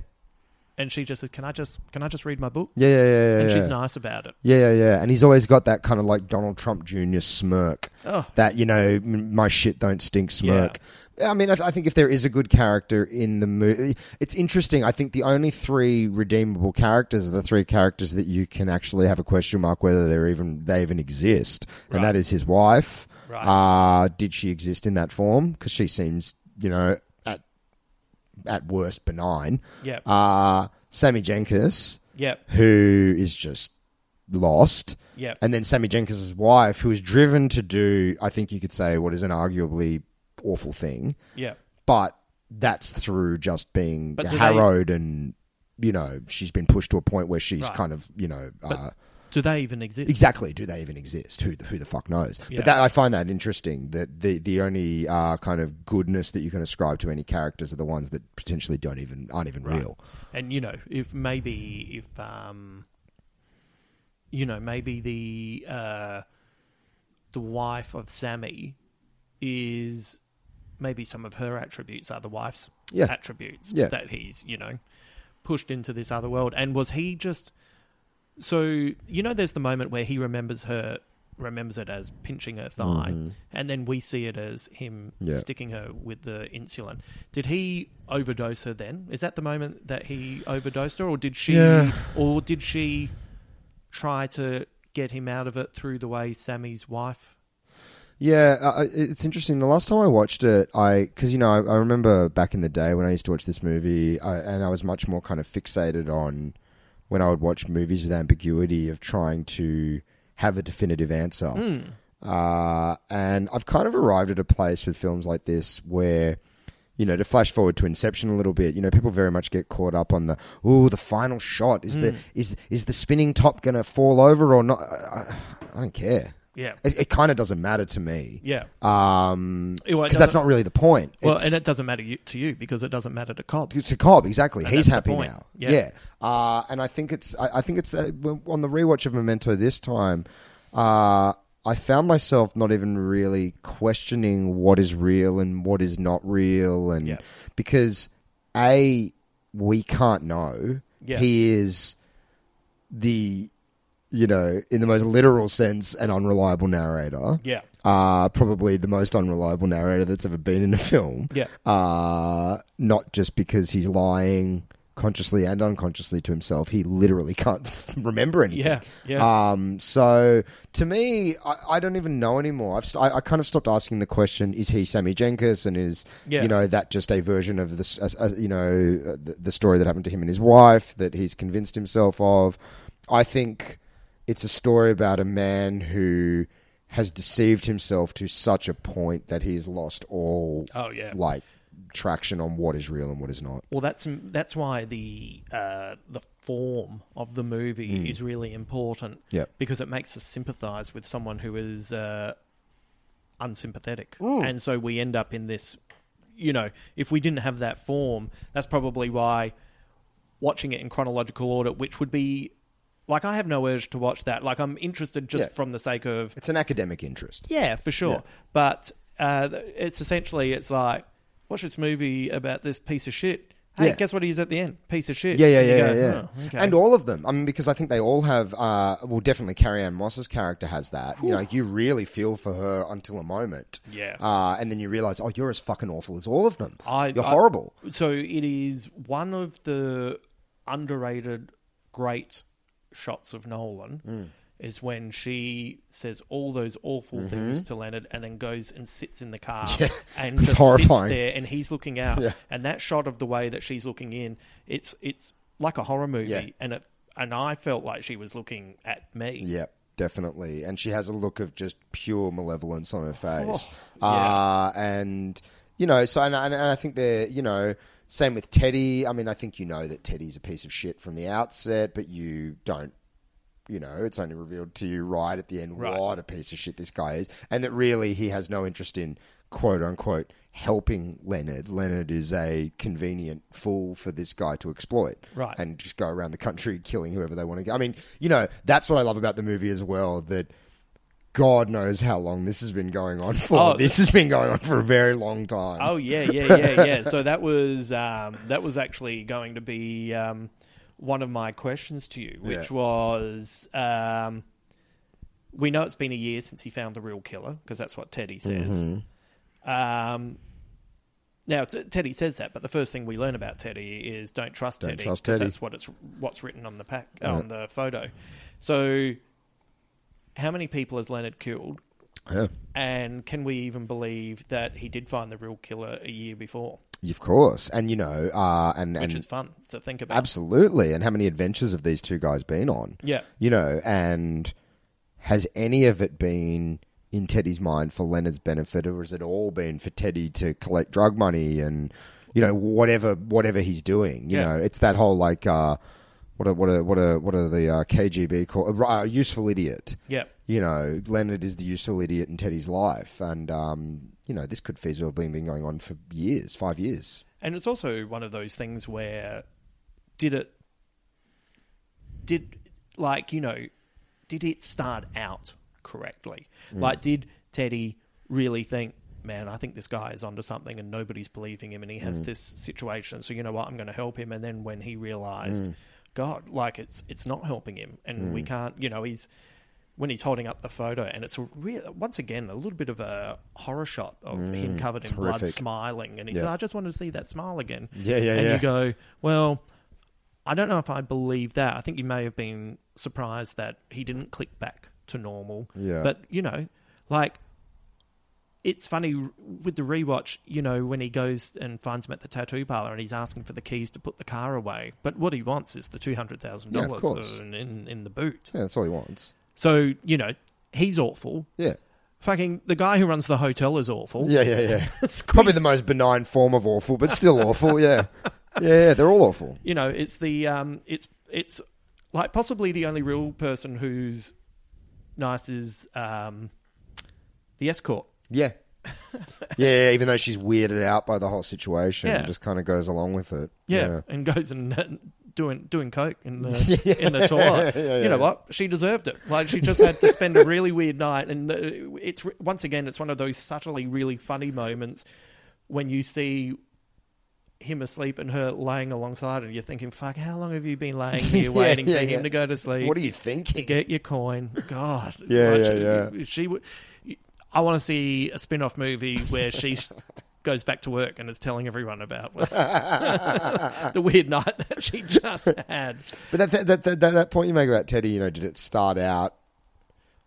And she just says can i just can i just read my book Yeah, yeah, yeah, yeah. and yeah. she's nice about it Yeah, yeah, yeah. And he's always got that kind of like Donald Trump Jr. smirk. Oh. That, you know, m- my shit don't stink smirk. I mean, I, th- I think if there is a good character in the movie, it's interesting. I think the only three redeemable characters are the three characters that you can actually have a question mark whether they're even they even exist, and that is his wife. Right. Uh, did she exist in that form? Because she seems, you know, at worst benign. Yep. Uh, Sammy Jenkins yep who is just lost. Yep. And then Sammy Jenkins' wife, who is driven to do, I think you could say, what is an arguably awful thing, yep but that's through just being do they- harrowed and, you know, she's been pushed to a point where she's Right. kind of, you know, uh, do they even exist exactly. Do they even exist? Who the, who the fuck knows? Yeah. But that I find that interesting. That the the only uh, kind of goodness that you can ascribe to any characters are the ones that potentially don't even aren't even real. and you know if maybe if um you know, maybe the uh, the wife of Sammy is maybe some of her attributes are the wife's Yeah. attributes Yeah. that he's you know pushed into this other world. And was he just so you know? There's the moment where he remembers her. Remembers it as pinching her thigh, and then we see it as him. Yeah. sticking her with the insulin. Did he overdose her then? Is that the moment that he overdosed her, or did she, Yeah. or did she try to get him out of it through the way Sammy's wife? Yeah, uh, it's interesting. The last time I watched it, I because you know I, I remember back in the day when I used to watch this movie, I, and I was much more kind of fixated on when I would watch movies with ambiguity of trying to have a definitive answer. Uh, and I've kind of arrived at a place with films like this where. You know, to flash forward to Inception a little bit, you know, people very much get caught up on the oh, the final shot is the is is the spinning top going to fall over or not? I, I don't care. Yeah, It, it kind of doesn't matter to me. yeah. Um, well, because that's doesn't- really the point. Well, It's- and it doesn't matter you, to you because it doesn't matter to Cobb. it's a Cobb, exactly. And He's happy now. Yeah. Yeah. Uh, and I think it's, I, I think it's uh, on the rewatch of Memento this time. Uh, I found myself not even really questioning what is real and what is not real, and Yeah. because a we can't know. Yeah. He is the, you know, in the most literal sense, an unreliable narrator. Yeah, uh, probably the most unreliable narrator that's ever been in a film. Yeah. Uh, not just because he's lying consciously and unconsciously to himself. He literally can't <laughs> remember anything. Yeah, yeah. Um, so to me, I, I don't even know anymore. I've, I, I kind of stopped asking the question: Is he Sammy Jenkins, and is Yeah. you know that just a version of this? Uh, uh, you know, uh, the, the story that happened to him and his wife that he's convinced himself of. I think it's a story about a man who has deceived himself to such a point that he's lost all Oh, yeah. like traction on what is real and what is not. Well, that's that's why the uh, the form of the movie is really important. Mm. Yep. because it makes us sympathise with someone who is uh, unsympathetic, Mm. and so we end up in this. You know, if we didn't have that form, that's probably why watching it in chronological order, which would be like I have no urge to watch that. Like I'm interested just Yeah. from the sake of It's an academic interest. yeah, for sure. Yeah. But uh, it's essentially it's like watch this movie about this piece of shit. Hey, Yeah. guess what he's at the end? Piece of shit. Yeah, yeah, And you yeah, go, yeah. yeah. "Oh, okay. And all of them. I mean, because I think they all have. Uh, well, definitely Carrie Ann Moss's character has that. You know, you really feel for her until a moment. Yeah. Uh, and then you realize, oh, you're as fucking awful as all of them. I- you're I- horrible. So it is one of the underrated great shots of Nolan. Mm. Is when she says all those awful things to Leonard, and then goes and sits in the car Mm-hmm. <laughs> Yeah. and It's just horrifying. sits there, and he's looking out. Yeah. And that shot of the way that she's looking in, it's it's like a horror movie, Yeah. and it and I felt like she was looking at me. Yep, definitely. And she has a look of just pure malevolence on her face. Oh, uh, and, you know, so, and, and, and I think they're, you know, same with Teddy. I mean, I think you know that Teddy's a piece of shit from the outset, but you don't. You know, it's only revealed to you right at the end Right. what a piece of shit this guy is, and that really he has no interest in quote unquote helping Leonard. Leonard is a convenient fool for this guy to exploit, Right. And just go around the country killing whoever they want to. I mean, you know, that's what I love about the movie as well. That God knows how long this has been going on for. Oh, this has been going on for a very long time. Oh yeah, yeah, yeah, yeah. <laughs> so that was um, that was actually going to be um, one of my questions to you, which Yeah. was um, we know it's been a year since he found the real killer because that's what Teddy says. Mm-hmm. Um, now t- Teddy says that, but the first thing we learn about Teddy is don't trust Don't Teddy. trust Teddy. That's what it's what's written on the pack on the photo. So, how many people has Leonard killed? Yeah. And can we even believe that he did find the real killer a year before? Of course, and you know, uh, and Which and is fun to think about. absolutely, and how many adventures have these two guys been on? Yeah. you know, and has any of it been in Teddy's mind for Leonard's benefit, or has it all been for Teddy to collect drug money and you know whatever whatever he's doing? You Yeah. know, it's that whole like uh, what a, what a, what a, what are the uh, KGB called? A useful idiot. Yeah. You know, Leonard is the useful idiot in Teddy's life, and um, you know this could feasibly have been going on for years, five years. And it's also one of those things where did it did like, you know, did it start out correctly? Mm. Like, did Teddy really think, man, I think this guy is onto something and nobody's believing him and he has Mm. this situation. So, you know what? I'm going to help him. And then when he realized, Mm. God, like, it's, it's not helping him and we Mm. can't, you know, he's, when he's holding up the photo, and it's a real, once again a little bit of a horror shot of him Mm, covered in blood, smiling, and he Yeah. said, "I just wanted to see that smile again." Yeah, yeah, and yeah. you go, "Well, I don't know if I believe that. I think you may have been surprised that he didn't click back to normal. Yeah. but you know, like." It's funny with the rewatch, you know, when he goes and finds him at the tattoo parlor and he's asking for the keys to put the car away. But what he wants is the two hundred thousand Yeah, of course. dollars in, in in the boot. Yeah, that's all he wants. So, you know, he's awful. Yeah. Fucking the guy who runs the hotel is awful. Yeah, yeah, yeah. <laughs> Probably the most benign form of awful, but still <laughs> awful. Yeah, yeah, yeah. They're all awful. You know, it's the um it's it's like possibly the only real person who's nice is um the escort. <laughs> Yeah, yeah. Even though she's weirded out by the whole situation, Yeah. and just kind of goes along with it. Yeah, and goes and uh, doing doing coke in the <laughs> in the toilet. <laughs> Yeah, yeah, You know yeah. what? She deserved it. Like she just had to spend a really weird night, and the, it's once again it's one of those subtly really funny moments when you see him asleep and her laying alongside, and you're thinking, "Fuck, how long have you been laying here Yeah, waiting yeah, for yeah. him to go to sleep? What are you thinking? Get your coin, God. Yeah, yeah, she, She would. I want to see a spin-off movie where she <laughs> goes back to work and is telling everyone about <laughs> the weird night that she just had. But that that, that that that point you make about Teddy, you know, did it start out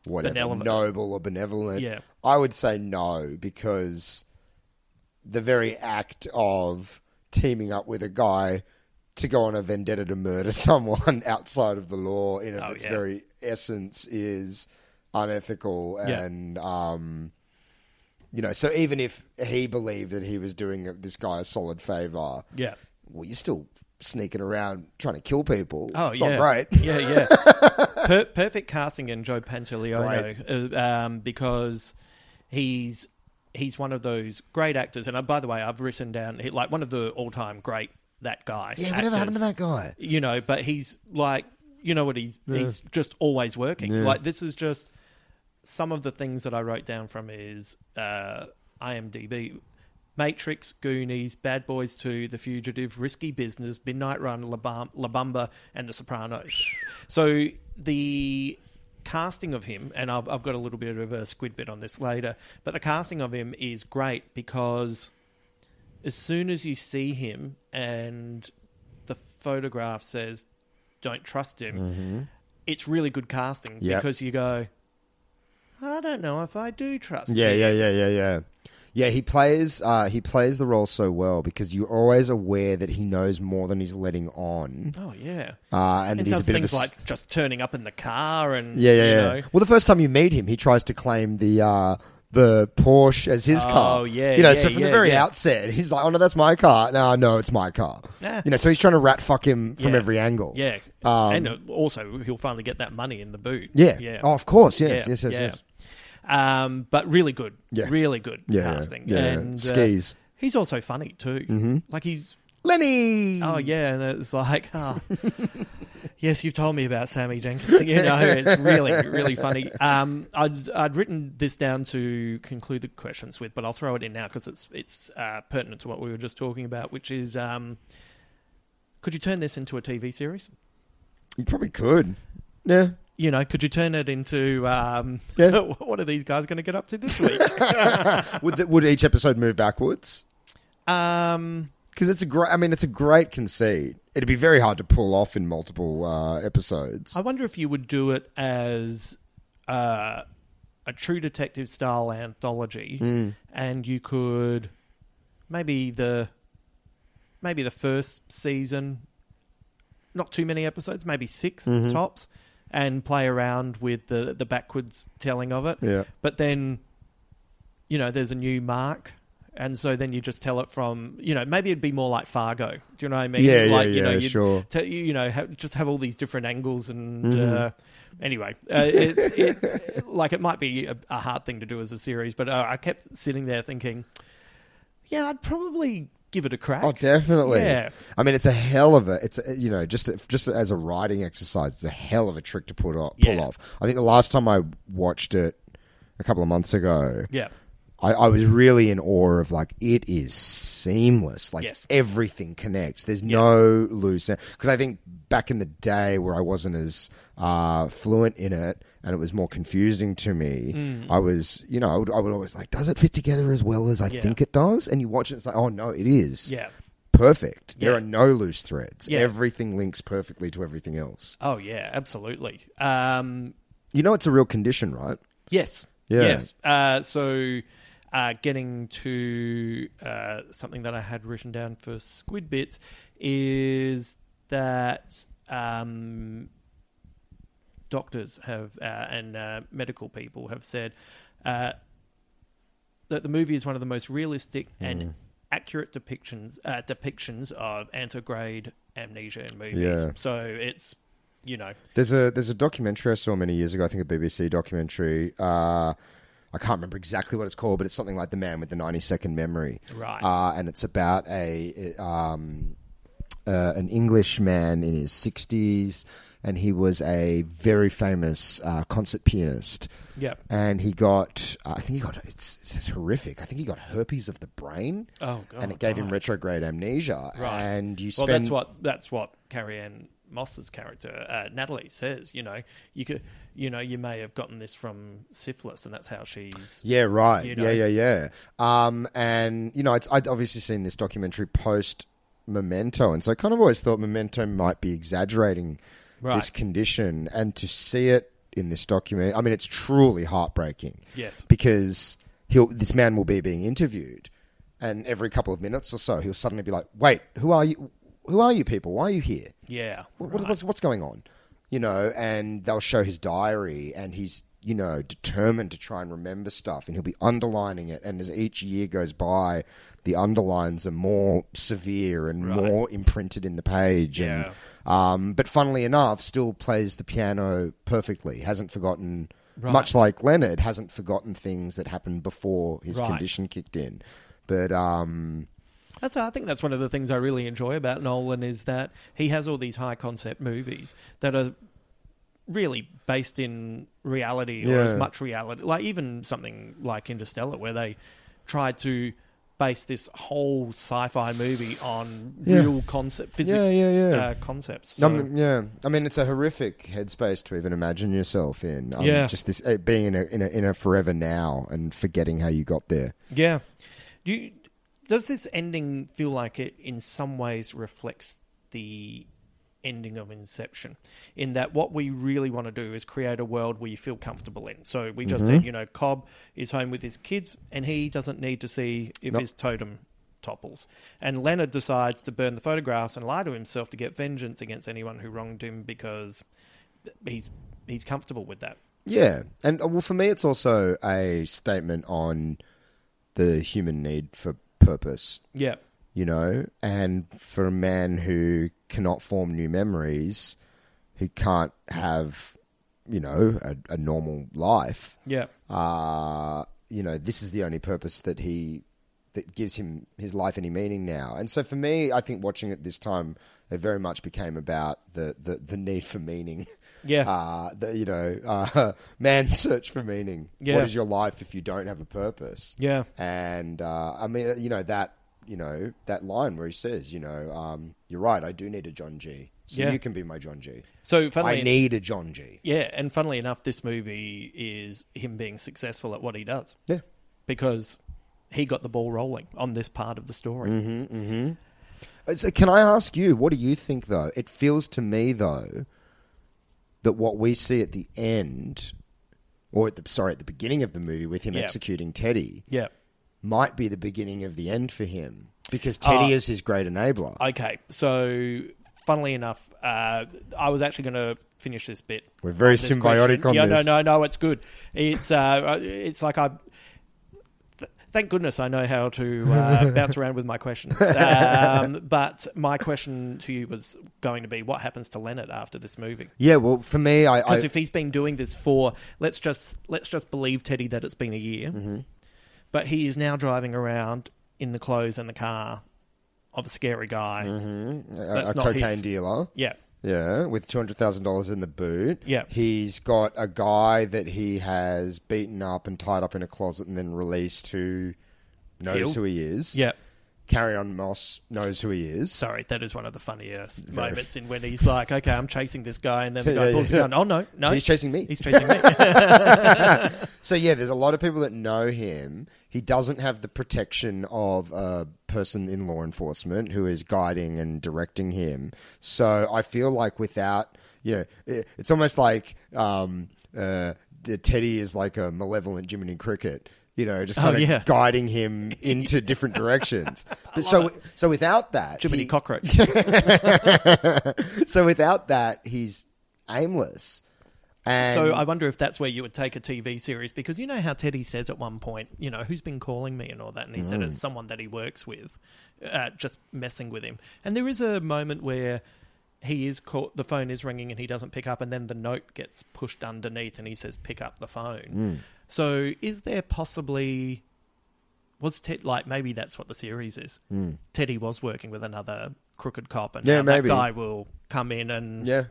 whatever Benevolent. noble or benevolent? Yeah. I would say no because the very act of teaming up with a guy to go on a vendetta to murder <laughs> someone outside of the law in Oh, its yeah. very essence is unethical Yeah. and um you know so even if he believed that he was doing this guy a solid favor Yeah. well you're still sneaking around trying to kill people Oh it's yeah, not great <laughs> Yeah, yeah. per- perfect casting in Joe Pantoliano uh, um, because he's he's one of those great actors. And uh, by the way, I've written down he- like one of the all time great that guy. Yeah, whatever happened to actors. that guy? You know, but he's like you know what he's he's just always working. Yeah. Like this is just some of the things that I wrote down from is uh, IMDb. Matrix, Goonies, Bad Boys 2, The Fugitive, Risky Business, Midnight Run, La, La Bamba, and The Sopranos. So the casting of him, and I've, I've got a little bit of a squid bit on this later, but the casting of him is great because as soon as you see him and the photograph says don't trust him, it's really good casting Yep. because you go, I don't know if I do trust Yeah, him. yeah, yeah, yeah, yeah. Yeah, he plays uh, he plays the role so well because you're always aware that he knows more than he's letting on. Oh, yeah. Uh, and, and does a bit things of a like just turning up in the car and yeah, yeah, you yeah. know. Well, the first time you meet him, he tries to claim the uh, the Porsche as his Oh, car. yeah, you know. yeah, so from the very yeah. outset, he's like, "Oh no, that's my car." No, no, it's my car. Yeah. You know, so he's trying to rat fuck him from Yeah. every angle. Yeah, Um, and uh, also he'll finally get that money in the boot. Yeah. yeah. Oh, of course. Yes, yes, yes, yes. Um, but really good. Yeah. really good Yeah, yeah, casting. yeah, yeah. and uh, Skis. he's also funny too. Mm-hmm. Like he's Lenny. oh yeah, and it's like oh, <laughs> yes, you've told me about Sammy Jenkins. You know, it's really really funny. Um, I'd I'd written this down to conclude the questions with, but I'll throw it in now because it's it's uh, pertinent to what we were just talking about, which is um, could you turn this into a TV series? You probably could. Yeah. you know, could you turn it into um, Yeah. <laughs> what are these guys going to get up to this week? <laughs> would the, would each episode move backwards? um, Because it's a great. I mean, it's a great conceit. It'd be very hard to pull off in multiple uh, episodes. I wonder if you would do it as uh, a true detective style anthology, Hmm. and you could maybe the maybe the first season, not too many episodes, maybe 6 Mm-hmm. tops, and play around with the the backwards telling of it. Yeah. But then, you know, there's a new mark. And so then you just tell it from, you know, maybe it'd be more like Fargo. Do you know what I mean? Yeah, yeah, like, you know, yeah, sure. te- you know, ha- just have all these different angles and Mm-hmm. uh, anyway, uh, it's it's <laughs> like it might be a, a hard thing to do as a series, but uh, I kept sitting there thinking, yeah, I'd probably give it a crack. Oh, definitely. Yeah. I mean, it's a hell of a. It's a, you know just just as a writing exercise, it's a hell of a trick to put off, pull Yeah. off. I think the last time I watched it a couple of months ago, Yeah. I, I was really in awe of like it is seamless. Like Yes. everything connects. There's no loose because I think back in the day where I wasn't as uh, fluent in it and it was more confusing to me. Mm. I was, you know, I would, I would always like, does it fit together as well as I Yeah. think it does? And you watch it, it's like, oh no, it is. Yeah. Perfect. There are no loose threads. Yeah. Everything links perfectly to everything else. Oh yeah, absolutely. Um, You know, it's a real condition, right? yes. Yeah. Yes. Uh, so, uh, getting to uh, something that I had written down for Squid Bits is that um, doctors have uh, and uh, medical people have said uh, that the movie is one of the most realistic Mm. and accurate depictions uh, depictions of anterograde amnesia in movies. Yeah. So it's you know There's a there's a documentary I saw many years ago. I think a BBC documentary. I can't remember exactly what it's called, but it's something like the man with the 90 second memory. Right. Uh, and it's about a um, uh, an English man in his 60s, and he was a very famous uh, concert pianist. Yep. And he got, uh, I think he got, it's, it's horrific. I think he got herpes of the brain. Oh, God, And it gave him retrograde amnesia. Right. And you well, spend that's what that's what Carrie Ann Moss's character uh, Natalie says. You know, you could, you know, you may have gotten this from syphilis, and that's how she's. Yeah, right. you know. Yeah, yeah, yeah. Um, and you know, it's, I'd obviously seen this documentary post Memento, and so I kind of always thought Memento might be exaggerating Right. this condition, and to see it in this document, I mean, it's truly heartbreaking. Yes. because he'll this man will be being interviewed, and every couple of minutes or so, he'll suddenly be like, "Wait, who are you? Who are you people? Why are you here?" Yeah. What, right. what's what's going on? You know, and they'll show his diary, and he's you know determined to try and remember stuff, and he'll be underlining it. And as each year goes by, the underlines are more severe and Right. more imprinted in the page. Yeah. And, um, but funnily enough, still plays the piano perfectly. Hasn't forgotten. Much like Leonard hasn't forgotten things that happened before his Right. condition kicked in, but um, That's I think that's one of the things I really enjoy about Nolan is that he has all these high concept movies that are really based in reality or Yeah. as much reality. Like even something like Interstellar, where they tried to base this whole sci-fi movie on Yeah. real concept, physics, Yeah, yeah, yeah. Uh, concepts. So- yeah, I mean it's a horrific headspace to even imagine yourself in. Um, Yeah. just this uh, being in a, in a in a forever now and forgetting how you got there. Yeah. Do you, does this ending feel like it in some ways reflects the ending of Inception? In that what we really want to do is create a world where you feel comfortable in. So we just Mm-hmm. said, you know, Cobb is home with his kids and he doesn't need to see if Nope. his totem topples. And Leonard decides to burn the photographs and lie to himself to get vengeance against anyone who wronged him because he's he's comfortable with that. Yeah, and uh, well, for me, it's also a statement on the human need for purpose. Yeah. You know, and for a man who cannot form new memories, who can't have, you know, a, a normal life. Yeah. uh, you know, this is the only purpose that he that gives him his life any meaning now. And so for me, I think watching it this time, it very much became about the the, the need for meaning. <laughs> Yeah. Uh, the, you know, uh, <laughs> man's search for meaning. Yeah. What is your life if you don't have a purpose? Yeah. And uh, I mean, you know that you know that line where he says, you know, um, you're right. I do need a John G. So Yeah. you can be my John G. So funnily I need a John G. Yeah, and funnily enough, this movie is him being successful at what he does Yeah. because he got the ball rolling on this part of the story. Uh, So can I ask you, what do you think though? It feels to me though that what we see at the end, or at the sorry at the beginning of the movie with him Yeah. executing Teddy, Yeah. might be the beginning of the end for him because Teddy Uh, is his great enabler. Okay, so funnily enough, uh, I was actually going to finish this bit. We're very on this symbiotic question. on yeah, this. no, no, no, it's good. It's uh, it's like I. th- Thank goodness I know how to uh, <laughs> bounce around with my questions. Um, <laughs> but my question to you was going to be, what happens to Leonard after this movie? yeah, well, for me, I, I Because if he's been doing this for let's just let's just believe Teddy that it's been a year, Mm-hmm. but he is now driving around in the clothes and the car of a scary guy. Mm-hmm. A, a cocaine his. dealer. Yeah. Yeah, with two hundred thousand dollars in the boot. Yeah. he's got a guy that he has beaten up and tied up in a closet and then released who knows Hill? who he is. Yeah. Carrie Ann Moss knows who he is. Sorry, that is one of the funniest moments in when he's like, "Okay, I'm chasing this guy," and then the <laughs> guy Yeah, pulls yeah. the gun. Oh no, no, He's chasing me. He's chasing me. <laughs> So yeah, there's a lot of people that know him. He doesn't have the protection of a person in law enforcement who is guiding and directing him. So I feel like without, you know, it- it's almost like um, uh, Teddy is like a malevolent Jiminy Cricket. You know, just Oh, kind of yeah. guiding him into different <laughs> directions. But so, so without that, Jiminy he- cockroach. <laughs> so without that, he's aimless. And So I wonder if that's where you would take a TV series because you know how Teddy says at one point, you know, who's been calling me and all that, and he said Mm. it's someone that he works with, uh, just messing with him. And there is a moment where he is caught, the phone is ringing and he doesn't pick up, and then the note gets pushed underneath, and he says, "Pick up the phone." Mm. So is there possibly was Ted like maybe that's what the series is? Mm. Teddy was working with another crooked cop, and Yeah, that guy will come in and yeah.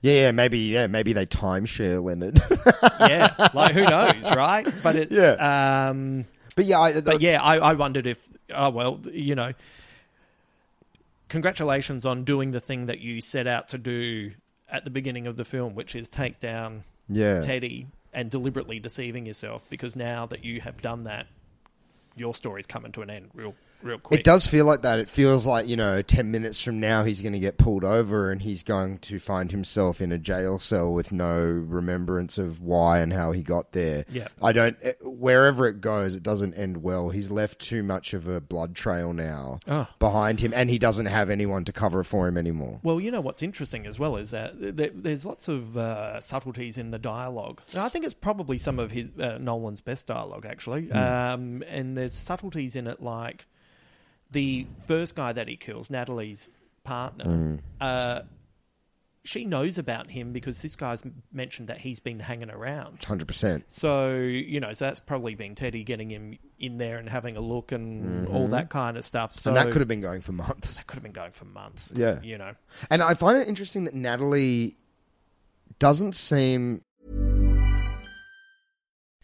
Yeah, yeah, maybe, yeah, maybe they timeshare Leonard. <laughs> yeah, like who knows, <laughs> right? But it's Yeah. um, but yeah, I, but yeah, I, I wondered if oh well, you know, congratulations on doing the thing that you set out to do at the beginning of the film, which is take down Yeah. Teddy and deliberately deceiving yourself, because now that you have done that, your story's coming to an end real real quick. It does feel like that. It feels like, you know, 10 minutes from now he's going to get pulled over and he's going to find himself in a jail cell with no remembrance of why and how he got there. Yeah. I don't, eh, wherever it goes, it doesn't end well. He's left too much of a blood trail now Oh. behind him and he doesn't have anyone to cover for him anymore. Well, you know what's interesting as well is that there's lots of uh, subtleties in the dialogue. And I think it's probably some of his uh, Nolan's best dialogue, actually. Um, and there's subtleties in it, like the first guy that he kills, Natalie's partner. Uh, she knows about him because this guy's mentioned that he's been hanging around. 100%. So you know, so that's probably been Teddy getting him in there and having a look and all that kind of stuff. So and that could have been going for months. that could have been going for months. Yeah. you know. And I find it interesting that Natalie doesn't seem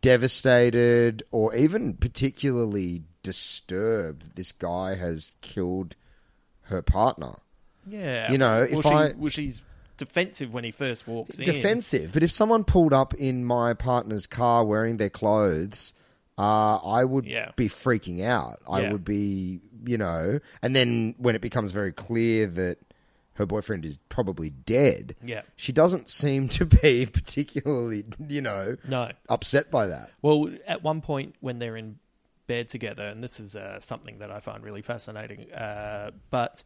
Devastated or even particularly disturbed that this guy has killed her partner. Yeah, You know, well, if she, I- well, she's defensive when he first walks in. Defensive, but if someone pulled up in my partner's car wearing their clothes, uh, I would Yeah. be freaking out. I Yeah. would be, you know, and then when it becomes very clear that her boyfriend is probably dead, Yeah. she doesn't seem to be <laughs> particularly, you know, No. upset by that. Well, at one point when they're in bed together, and this is uh, something that I find really fascinating, uh, but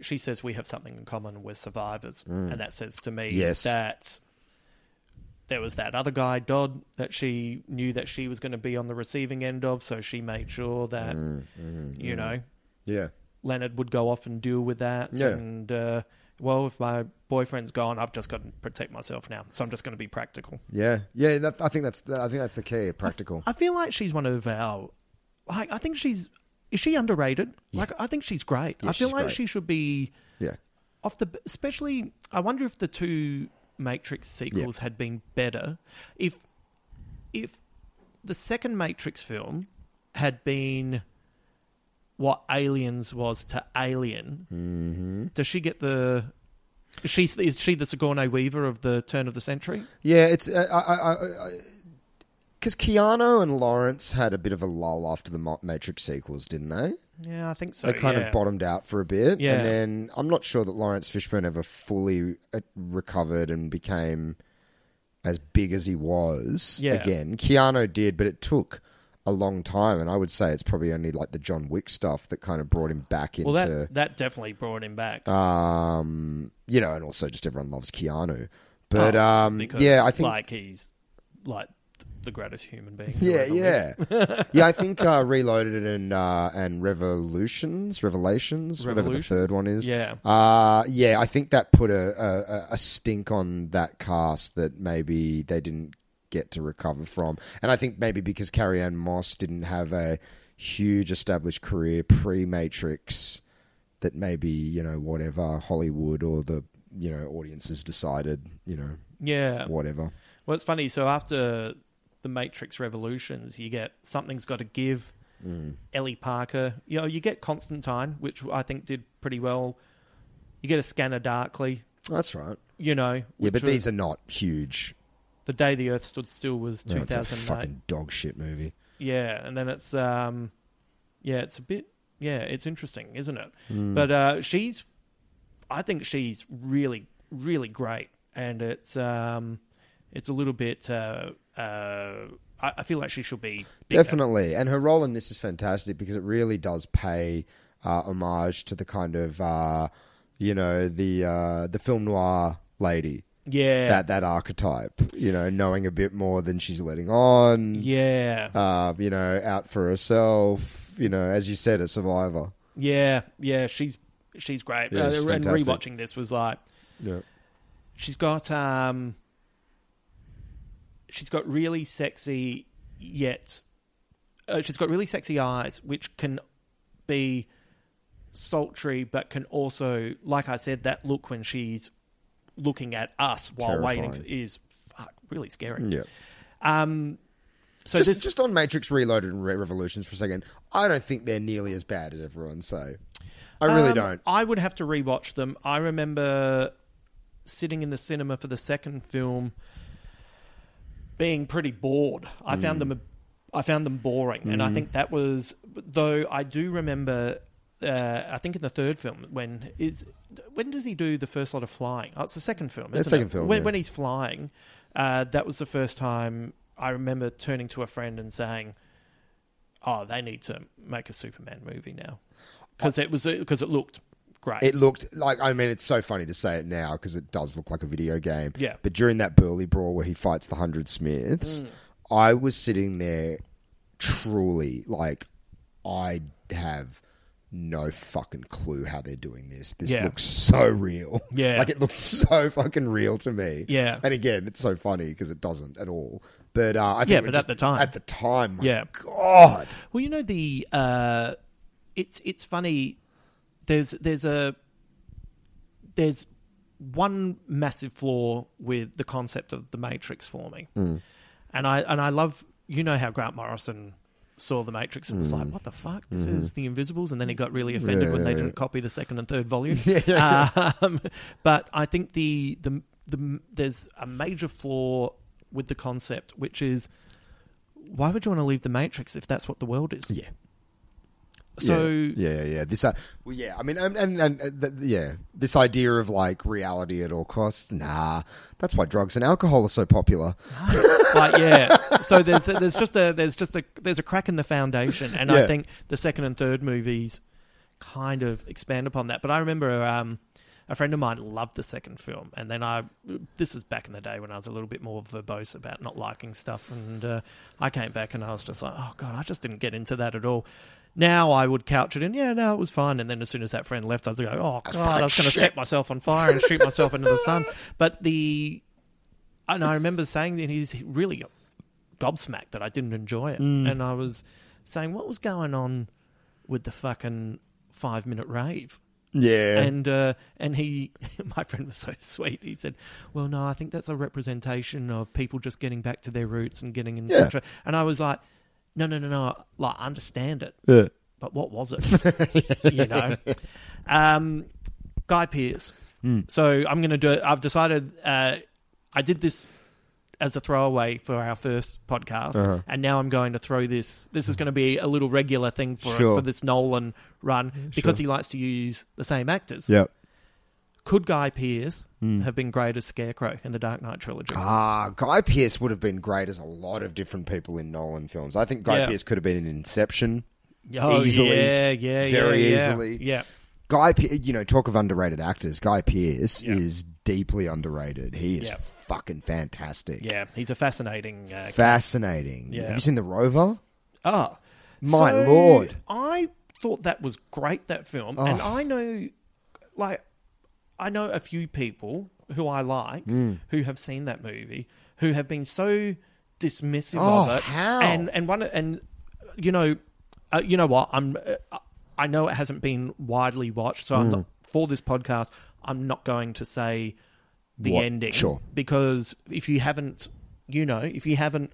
she says we have something in common. We're survivors, Mm. and that says to me Yes. that there was that other guy, Dodd, that she knew that she was going to be on the receiving end of, so she made sure that you know Mm, Yeah. Leonard would go off and deal with that. Yeah. And uh, well, if my boyfriend's gone, I've just got to protect myself now, so I'm just going to be practical. Yeah, yeah. That, I think that's I think that's the key. Practical. I feel like she's one of our. Like, I think she's. Is she underrated? Like, I think she's great. Yeah, I feel like great. she should be yeah, off the. Especially, I wonder if the two Matrix sequels had been better. If if the second Matrix film had been what Aliens was to Alien, Mm-hmm. does she get the? Is she is she the Sigourney Weaver of the turn of the century? Yeah, it's uh, I I I because Keanu and Laurence had a bit of a lull after the Matrix sequels, didn't they? Yeah, I think so. they kind yeah. of bottomed out for a bit, Yeah. and then I'm not sure that Laurence Fishburne ever fully uh, recovered and became as big as he was Yeah. again. Keanu did, but it took a long time, and I would say it's probably only like the John Wick stuff that kind of brought him back into. Well, that that definitely brought him back. um, you know, and also just everyone loves Keanu. But Oh, um, because, yeah, I think like he's like the greatest human being. Yeah, yeah, <laughs> yeah. I think uh, Reloaded and uh, and Revolutions, Revelations, whatever the third one is. Yeah. uh, yeah. I think that put a, a a stink on that cast that maybe they didn't get to recover from, and I think maybe because Carrie Ann Moss didn't have a huge established career pre Matrix, that maybe you know whatever Hollywood or the you know audiences decided you know Yeah. whatever. Well, it's funny. So after the Matrix Revolutions, you get Something's Got to Give, Mm. Ellie Parker. You know, you get Constantine, which I think did pretty well. You get a Scanner Darkly. That's right. You know, Yeah, but was- these are not huge. The Day the Earth Stood Still was it's a 2008. fucking dog shit movie. Yeah, and then it's um, yeah, it's a bit yeah, it's interesting, isn't it? Mm. But uh, she's, I think she's really really great, and it's um, it's a little bit. Uh, uh, I, I feel like she should be bigger. Definitely, and her role in this is fantastic because it really does pay uh, homage to the kind of uh, you know the uh, the film noir lady. Yeah. that that archetype. You know, knowing a bit more than she's letting on. Yeah. uh, you know, out for herself. You know, as you said, a survivor. Yeah, yeah, she's she's great. Yeah, Uh, she's and fantastic. rewatching this was like, Yeah. she's got um, she's got really sexy yet, uh, she's got really sexy eyes, which can be sultry, but can also, like I said, that look when she's looking at us while waiting is fuck, really scary. Yeah. Um. So just, this, just on Matrix Reloaded and Re- Revolutions for a second, I don't think they're nearly as bad as everyone say. I really Um, don't. I would have to rewatch them. I remember sitting in the cinema for the second film, being pretty bored. I Mm. found them, I found them boring, and I Mm. think that was. Though I do remember, uh, I think in the third film when is when does he do the first lot of flying? Oh, it's the second film. The Isn't second it? film, When, yeah. when he's flying, uh, that was the first time I remember turning to a friend and saying, "Oh, they need to make a Superman movie now." Because it was because it looked great. It looked like I mean it's so funny to say it now because it does look like a video game. Yeah. But during that burly brawl where he fights the hundred Smiths, Mm. I was sitting there truly like I have no fucking clue how they're doing this. This Yeah. looks so real. <laughs> Yeah. Like it looks so fucking real to me. Yeah. And again, it's so funny because it doesn't at all. But uh, I think Yeah, but just- at the time. at the time, yeah. God. Well, you know the uh, it's it's funny. There's there's a there's one massive flaw with the concept of the Matrix for me, Mm. and I and I love you know how Grant Morrison saw the Matrix and was Mm. like, "What the fuck? This Mhm. is the Invisibles," and then he got really offended Yeah, when they yeah, didn't copy the second and third volume. <laughs> Um, but I think the, the the there's a major flaw with the concept, which is why would you want to leave the Matrix if that's what the world is? Yeah. So yeah, yeah, yeah. This, uh, well, yeah. I mean, and and, and uh, th- yeah, this idea of like reality at all costs. Nah, that's why drugs and alcohol are so popular. like yeah. <laughs> So there's there's just a there's just a there's a crack in the foundation, and I Yeah. think the second and third movies kind of expand upon that. But I remember um, a friend of mine loved the second film, and then I this is back in the day when I was a little bit more verbose about not liking stuff, and uh, I came back and I was just like, oh god, I just didn't get into that at all. Now I would couch it in, yeah, no, it was fine. And then as soon as that friend left, I'd go, oh god, I was going to set myself on fire and shoot myself into the sun. <laughs> But the and I remember saying that he's really gobsmacked that I didn't enjoy it, Mm. and I was saying what was going on with the fucking five minute rave. Yeah. and uh, and he, <laughs> my friend was so sweet. He said, "Well, no, I think that's a representation of people just getting back to their roots and getting in Yeah. touch." And I was like, no, no, no, no. Like, I understand it, Yeah. but what was it? <laughs> <laughs> you know, um, Guy Pearce. Hmm. So I'm going to do it. I've decided. Uh, I did this as a throwaway for our first podcast, Uh-huh. and now I'm going to throw this. This is going to be a little regular thing for us for this Nolan run because he likes to use the same actors. Yep. Could Guy Pearce have been great as Scarecrow in the Dark Knight trilogy? Ah, Guy Pearce would have been great as a lot of different people in Nolan films. I think Guy Yeah. Pearce could have been in Inception. Oh, easily, yeah, yeah, very yeah, easily. Yeah. Guy, you know, talk of underrated actors. Guy Pearce Yeah. is deeply underrated. He is Yeah. Fucking fantastic. Yeah, he's a fascinating. Uh, Fascinating. Yeah. Have you seen The Rover? Oh, My so lord. I thought that was great that film, Oh. and I know, like, I know a few people who I like Mm. who have seen that movie who have been so dismissive Oh, of it. how? And and one and you know, uh, you know what? I'm. Uh, I know it hasn't been widely watched, so I'm Mm. not, for this podcast, I'm not going to say the What- ending. sure. Because if you haven't, you know, if you haven't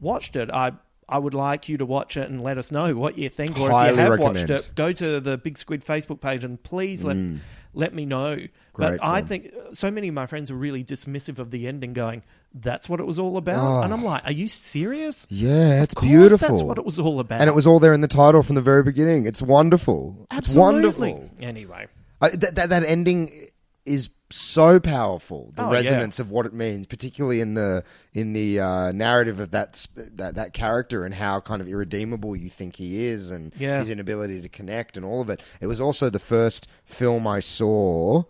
watched it, I I would like you to watch it and let us know what you think, or if Highly you have recommend. watched it, go to the Big Squid Facebook page and please let mm. let me know. Great but I think so many of my friends are really dismissive of the ending, going, "That's what it was all about," ah. and I'm like, "Are you serious?" Yeah, it's beautiful. That's what it was all about, And it was all there in the title from the very beginning. It's wonderful. Absolutely. It's wonderful. Anyway, that that ending is so powerful. The Oh, yeah. resonance of what it means, particularly in the in the uh, narrative of that, that that character and how kind of irredeemable you think he is, and Yeah. his inability to connect and all of it. It was also the first film I saw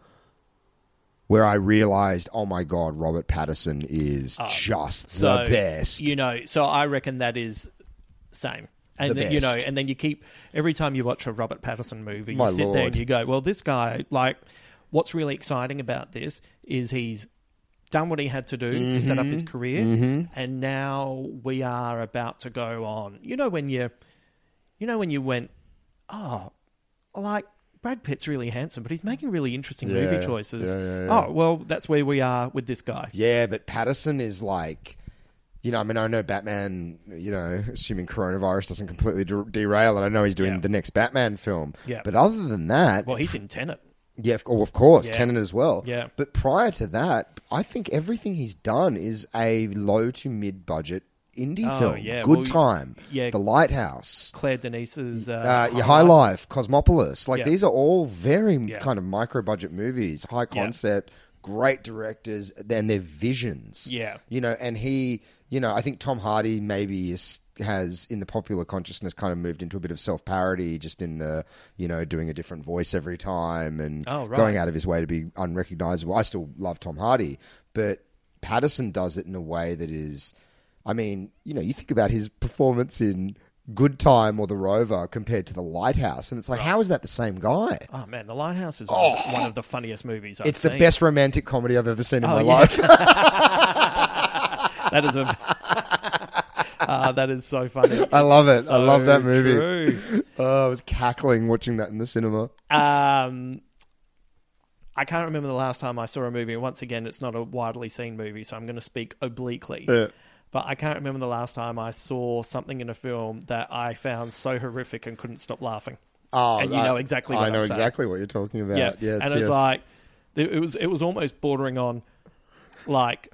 where I realized, oh my god, Robert Pattinson is just Oh, so the best. You know, so I reckon that is same. And The then, you know, and then you keep every time you watch a Robert Pattinson movie, My you sit there and you go, "Well, this guy, like, what's really exciting about this is he's done what he had to do to set up his Mm-hmm. career, and now we are about to go on. You know, when you, you know, when you went, oh, like Brad Pitt's really handsome, but he's making really interesting movie choices. yeah, yeah, yeah. Oh, well, that's where we are with this guy. Yeah, but Pattinson is like, you know, I mean, I know Batman, you know, assuming coronavirus doesn't completely de- derail it, I know he's doing Yeah. the next Batman film. Yeah. But other than that, Well, he's in Tenet. Yeah, of, oh, of course, Yeah. As well. Yeah. But prior to that, I think everything he's done is a low to mid budget indie Oh, film. yeah, Good well, time. yeah. The Lighthouse. Claire Denis's uh, Uh, yeah, High Life, Cosmopolis. Like Yeah. these are all very Yeah. kind of micro budget movies, high concept, great directors, and their visions. Yeah. You know, and he, you know, I think Tom Hardy maybe is, has in the popular consciousness kind of moved into a bit of self parody, just in the, you know, doing a different voice every time and Oh, right. going out of his way to be unrecognizable. I still love Tom Hardy, but Pattinson does it in a way that is, I mean, you know, you think about his performance in Good Time or The Rover compared to The Lighthouse, and it's like, how is that the same guy? Oh man, The Lighthouse is Oh. one of the funniest movies I've It's the best romantic comedy I've ever seen in Oh, my yeah. life. <laughs> that is a. <laughs> Ah, that is so funny. <laughs> I love it. I love that movie. true. <laughs> Oh, I was cackling watching that in the cinema. Um, I can't remember the last time I saw a movie. and Once again, it's not a widely seen movie, so I'm going to speak obliquely. Yeah. But I can't remember the last time I saw something in a film that I found so horrific and couldn't stop laughing. Oh, and you I- know exactly. What I know I'm saying. exactly what you're talking about. Yeah, Yes, and yes. it's like it it was it was almost bordering on like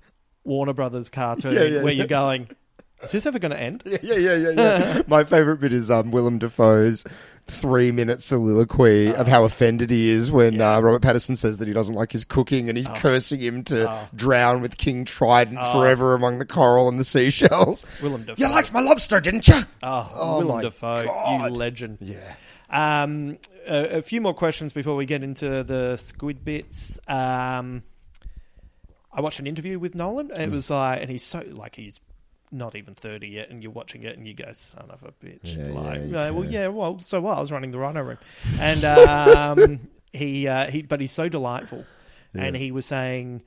Warner Brothers cartoon <laughs> Yeah, yeah, where yeah. you're going. Is this ever going to end? Yeah, yeah, yeah, yeah. yeah. <laughs> My favorite bit is um, Willem Dafoe's three-minute soliloquy of how offended he is when uh, Robert Pattinson says that he doesn't like his cooking, and he's cursing him to drown with King Trident forever among the coral and the seashells. Willem Dafoe. You liked my lobster, didn't you? Oh, Oh, Willem Dafoe, God. you legend. Yeah. Um, a, a few more questions before we get into the squid bits. Um, I watched an interview with Nolan. It was like, and he's so like he's not even thirty yet, and you're watching it, and you go, "Son of a bitch!" Yeah, like, yeah, "Yeah, well, yeah, well, so what? I was running the Rhino Room, and um, <laughs> he uh, he, but he's so delightful, and he was saying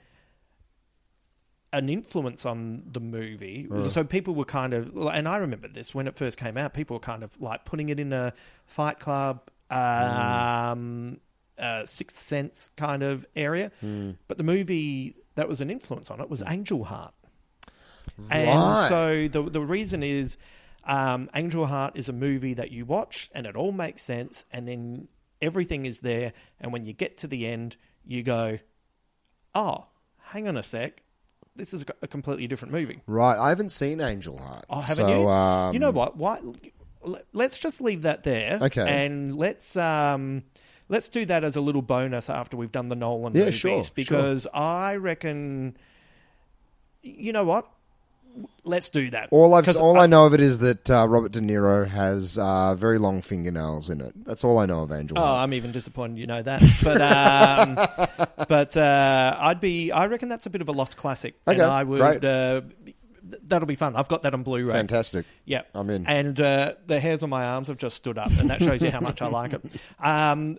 an influence on the movie. So people were kind of, and I remember this when it first came out. People were kind of like putting it in a Fight Club, um, uh, Sixth Sense kind of area. But the movie that was an influence on it was Angel Heart. And Right. so the the reason is. Um, Angel Heart is a movie that you watch and it all makes sense, and then everything is there. And when you get to the end, you go, "Oh, hang on a sec, this is a completely different movie." Right, I haven't seen Angel Heart. Oh, haven't so, you? Um, you know what? Why? Let's just leave that there. Okay. And let's um, let's do that as a little bonus after we've done the Nolan Yeah, movies sure, sure. because I reckon. You know what? Let's do that. All I've all I, know of it is that uh, Robert De Niro has uh, very long fingernails in it. That's all I know of Angel Oh. I'm even disappointed you know that. But um, <laughs> but uh, I'd be. I reckon that's a bit of a lost classic. Okay, and I would. great. Uh, that'll be fun. I've got that on Blu-ray. Fantastic. Yeah, I'm in. And uh, the hairs on my arms have just stood up, and that shows you how much I like it. Um,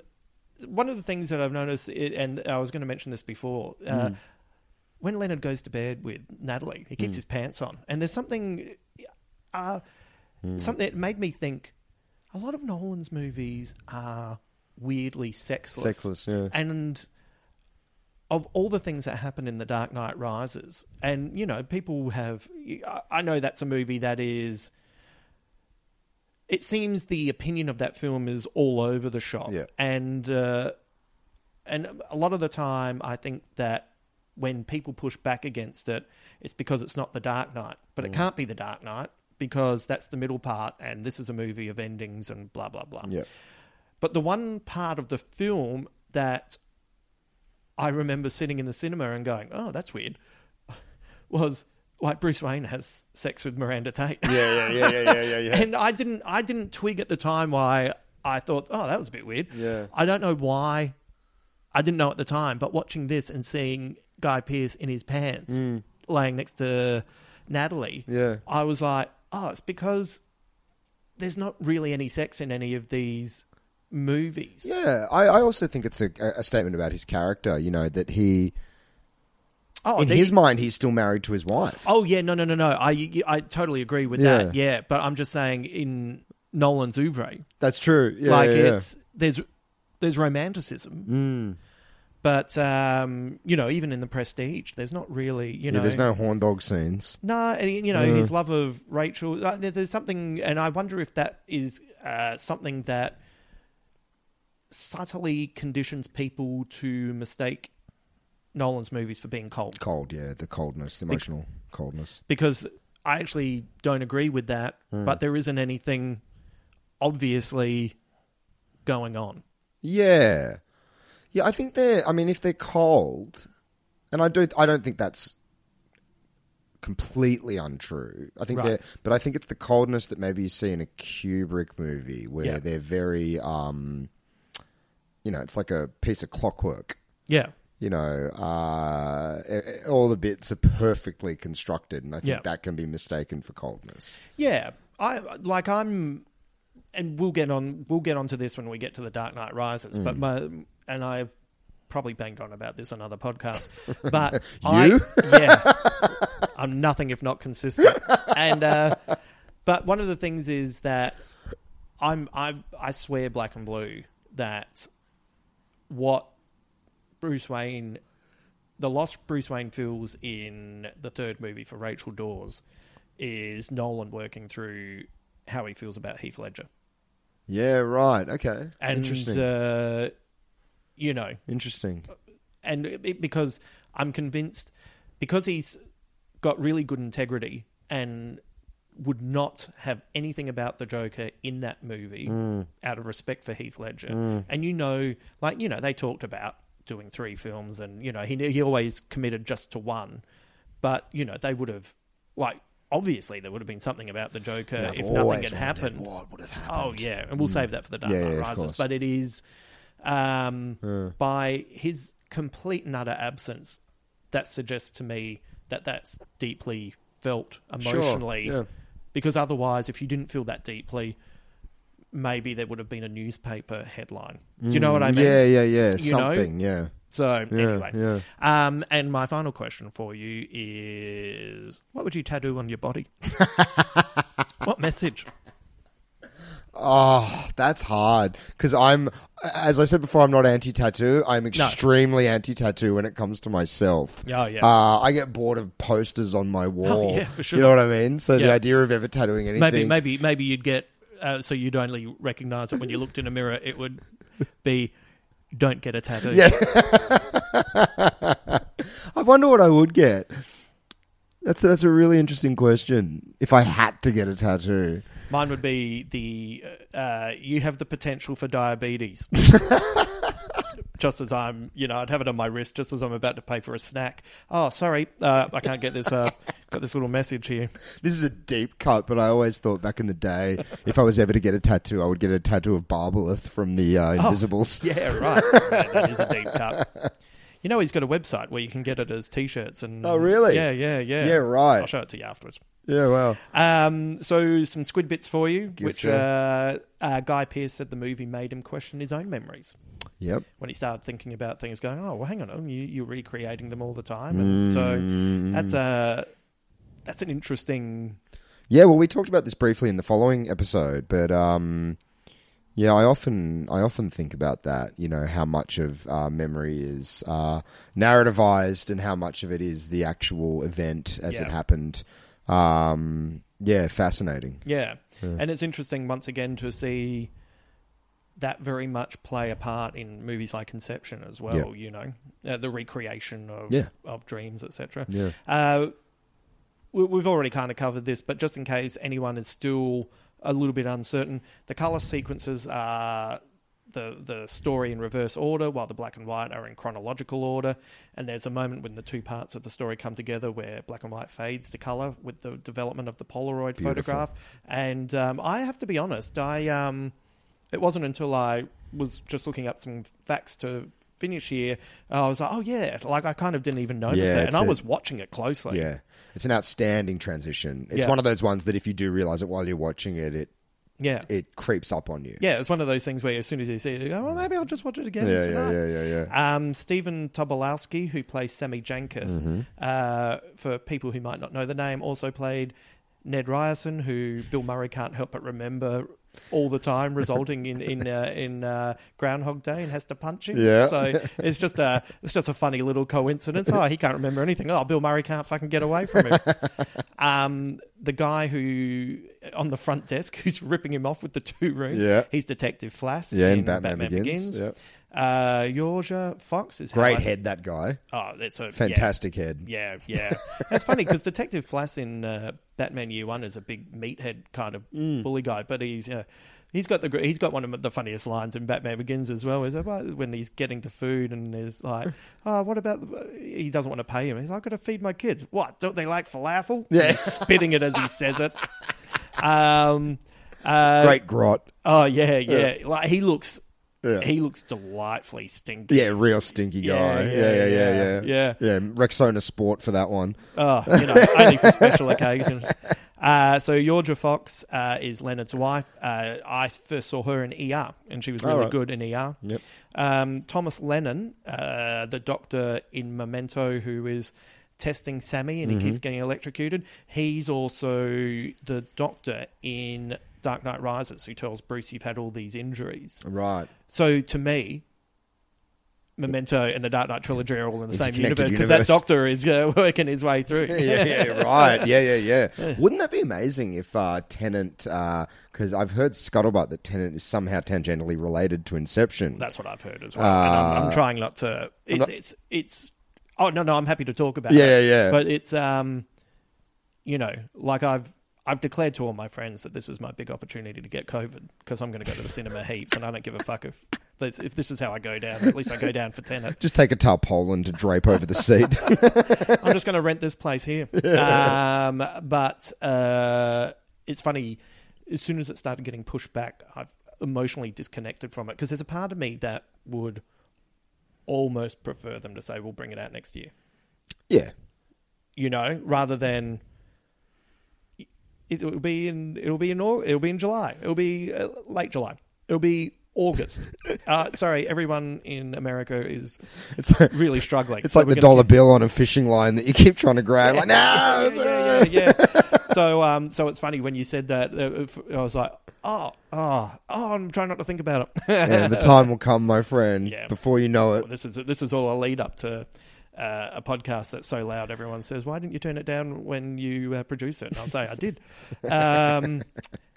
one of the things that I've noticed, and I was going to mention this before, uh, Mm. When Leonard goes to bed with Natalie, he keeps Mm. his pants on, and there's something, uh, Mm. something that made me think. A lot of Nolan's movies are weirdly sexless. Sexless, yeah. And of all the things that happen in The Dark Knight Rises, and you know, people have. I- know that's a movie that is. It seems the opinion of that film is all over the shop, Yeah. and uh, and a lot of the time, I think that when people push back against it, it's because it's not The Dark Knight, but it Mm. can't be The Dark Knight because that's the middle part, and this is a movie of endings and blah blah blah. Yeah. But the one part of the film that I remember sitting in the cinema and going, "Oh, that's weird," <laughs> was like Bruce Wayne has sex with Miranda Tate. Yeah, yeah, yeah, yeah, yeah, yeah, yeah. <laughs> and I didn't, I didn't twig at the time why I thought, "Oh, that was a bit weird." Yeah. I don't know why. I didn't know at the time, but watching this and seeing Guy Pearce in his pants Mm. laying next to Natalie, Yeah. I was like, "Oh, it's because there's not really any sex in any of these movies." Yeah, I, I also think it's a, a statement about his character. You know that he, Oh, in his mind, he's still married to his wife. Oh yeah, no, no, no, no. I I totally agree with Yeah. that. Yeah, but I'm just saying in Nolan's oeuvre, That's true. Yeah, like yeah. it's there's there's romanticism, Mm. But um, you know, even in the Prestige, there's not really you Yeah, know, there's no horn dog scenes. no, and, you know, Yeah. his love of Rachel. uh, There's something, and I wonder if that is uh, something that subtly conditions people to mistake Nolan's movies for being cold. Cold, yeah, the coldness, the emotional coldness. because I actually don't agree with that. Mm. But there isn't anything obviously going on. Yeah, yeah. I think they're. I mean, if they're cold, and I do, I don't think that's completely untrue. I think Right. they're, but I think it's the coldness that maybe you see in a Kubrick movie where Yeah. they're very, um, you know, it's like a piece of clockwork. Yeah. You know, uh, all the bits are perfectly constructed, and I think Yeah. that can be mistaken for coldness. Yeah, I like I'm, and we'll get on we'll get onto this when we get to the Dark Knight Rises. But Mm. my and I've probably banged on about this on other podcasts. <laughs> But You? I, yeah, I'm nothing if not consistent. And uh, but one of the things is that I'm I I swear black and blue that what Bruce Wayne, the lost Bruce Wayne feels in the third movie for Rachel Dawes, is Nolan working through how he feels about Heath Ledger, Yeah, right. Okay, and interesting. uh, you know, interesting. and it, because I'm convinced because he's got really good integrity and would not have anything about the Joker in that movie Mm. out of respect for Heath Ledger. Mm. And you know, like you know, they talked about doing three films, and you know, he he always committed just to one, but you know, they would have like. Obviously, there would have been something about the Joker Yeah, if nothing had happened. what would have happened? Oh yeah, and we'll Mm. save that for the Dark Yeah, Knight yeah, of Rises. But it is um, Yeah. by his complete and utter absence that suggests to me that that's deeply felt Sure, emotionally. yeah. Because otherwise, if you didn't feel that deeply, maybe there would have been a newspaper headline. Do you know what I Mm, mean? yeah, yeah, yeah, You know? something, yeah. So Yeah, anyway, yeah. Um, and my final question for you is: What would you tattoo on your body? <laughs> what message? Oh, that's hard because I'm, as I said before, I'm not anti-tattoo. I'm extremely anti-tattoo when it comes to myself. Oh, yeah. Uh, I get bored of posters on my wall. yeah, for sure. You know what I mean? So the Yeah. idea of ever tattooing anything, Maybe, maybe, maybe you'd get uh, so you'd only recognise it when you looked in a mirror. It would be, "Don't get a tattoo." Yeah. <laughs> I wonder what I would get. That's that's a really interesting question. If I had to get a tattoo, Mine would be the uh, you have the potential for diabetes. <laughs> just as I'm, you know, I'd have it on my wrist just as I'm about to pay for a snack. Oh, sorry, uh, I can't get this. Uh, got this little message here. this is a deep cut, but I always thought back in the day, if I was ever to get a tattoo, I would get a tattoo of Barbelith from the uh, Invisibles. Oh, Yeah, right. Man, that is a deep cut. You know, he's got a website where you can get it as t-shirts and. Oh, really? Yeah, yeah, yeah. Yeah, right. I'll show it to you afterwards. Yeah, wow. Um, so some squid bits for you, Yes, which uh, uh, Guy Pearce said the movie made him question his own memories Yep. when he started thinking about things. Going, oh well, hang on, you you're recreating them all the time, and so that's a that's an interesting. Yeah, well, we talked about this briefly in the following episode, but um, yeah, I often I often think about that. You know, how much of uh, memory is uh, narrativized, and how much of it is the actual event as it happened. Um, yeah, fascinating. Yeah. and it's interesting once again to see that very much play a part in movies like Inception as well. Yeah. You know, uh, the recreation of Yeah. of dreams, etc. Yeah. Uh, we- we've already kind of covered this, but just in case anyone is still a little bit uncertain, the color sequences are the the story in reverse order, while the black and white are in chronological order. And there's a moment when the two parts of the story come together where black and white fades to color with the development of the Polaroid Beautiful. photograph. And um, I have to be honest, I um, it wasn't until I was just looking up some facts to finish here, I was like, oh yeah, like I kind of didn't even notice Yeah, it, and it's I a- was watching it closely. Yeah, it's an outstanding transition. It's Yeah. one of those ones that if you do realize it while you're watching it, it Yeah. it creeps up on you. Yeah, it's one of those things where as soon as you see it, you go, well, maybe I'll just watch it again Yeah, yeah, tonight. yeah, yeah, yeah. Um, Stephen Tobolowsky, who plays Sammy Jankis, Mm-hmm. uh, for people who might not know the name, also played Ned Ryerson, who Bill Murray can't help but remember all the time, resulting in in uh, in uh, Groundhog Day and has to punch him. Yeah. So it's just a it's just a funny little coincidence. Oh, he can't remember anything. Oh, Bill Murray can't fucking get away from him. <laughs> um, the guy who on the front desk <laughs> who's ripping him off with the two rooms. Yeah. He's Detective Flass. Yeah, in Batman Batman, Begins, Begins. yep. Uh, Jorja Fox is how Great I- head, that guy. Oh, that's a Fantastic head. Yeah, yeah. That's funny because Detective Flass in uh, Batman Year One is a big meathead kind of Mm. bully guy, but he's uh, he's got the he's got one of the funniest lines in Batman Begins as well. Is when he's getting the food and is like, <laughs> oh, what about the, he doesn't want to pay him. He's like, I've got to feed my kids. What? Don't they like falafel? Yeah. He's spitting it as he says it. <laughs> Um, uh, Great grot. Oh yeah, yeah. Like he looks. Yeah. He looks delightfully stinky. Yeah, real stinky guy. Yeah, Yeah, yeah, yeah, yeah, yeah. yeah. Yeah. Yeah, Rexona Sport for that one. Oh, you know, <laughs> only for special occasions. Uh, so Jorja Fox uh, is Leonard's wife. Uh, I first saw her in ER, and she was really Alright. good in ER. Yep. Um, Thomas Lennon, uh, the doctor in Memento, who is testing Sammy and he Mm-hmm. keeps getting electrocuted. He's also the doctor in Dark Knight Rises, who tells Bruce, "You've had all these injuries." Right. So to me, Memento and the Dark Knight trilogy are all in the same universe because that doctor is uh, <laughs> working his way through. yeah, yeah, right. Yeah, yeah, <laughs> yeah. Wouldn't that be amazing if uh, Tenet? Because I've heard scuttlebutt that Tenet is somehow tangentially related to Inception. That's what I've heard as well. and I'm, I'm Uh, trying not to. It's, not- it's it's. Oh no, no, I'm happy to talk about. Yeah, it. yeah, yeah. But it's um, you know, like I've I've declared to all my friends that this is my big opportunity to get COVID because I'm going to go to the cinema heaps, and I don't give a fuck if if this is how I go down. At least I go down for Tenet. Just take a tarpaulin to drape over the seat. <laughs> I'm just going to rent this place here. Um, but uh, it's funny. As soon as it started getting pushed back, I've emotionally disconnected from it because there's a part of me that would almost prefer them to say, "We'll bring it out next year." yeah. You know, rather than it will be in it'll be in it'll be in July. It'll be uh, late July. It'll be August. <laughs> uh, sorry, everyone in America is It's like, really struggling. it's So like the dollar keep- bill on a fishing line that you keep trying to grab. Like, no, <laughs> yeah, yeah, yeah, yeah. So um, so it's funny when you said that. Uh, I was like, oh, oh, oh, I'm trying not to think about it. and the time will come, my friend. Yeah. Before you know it, Well, this is this is all a lead up to uh, a podcast that's so loud. Everyone says, "Why didn't you turn it down when you uh, produce it?" And I'll say, "I did." Um,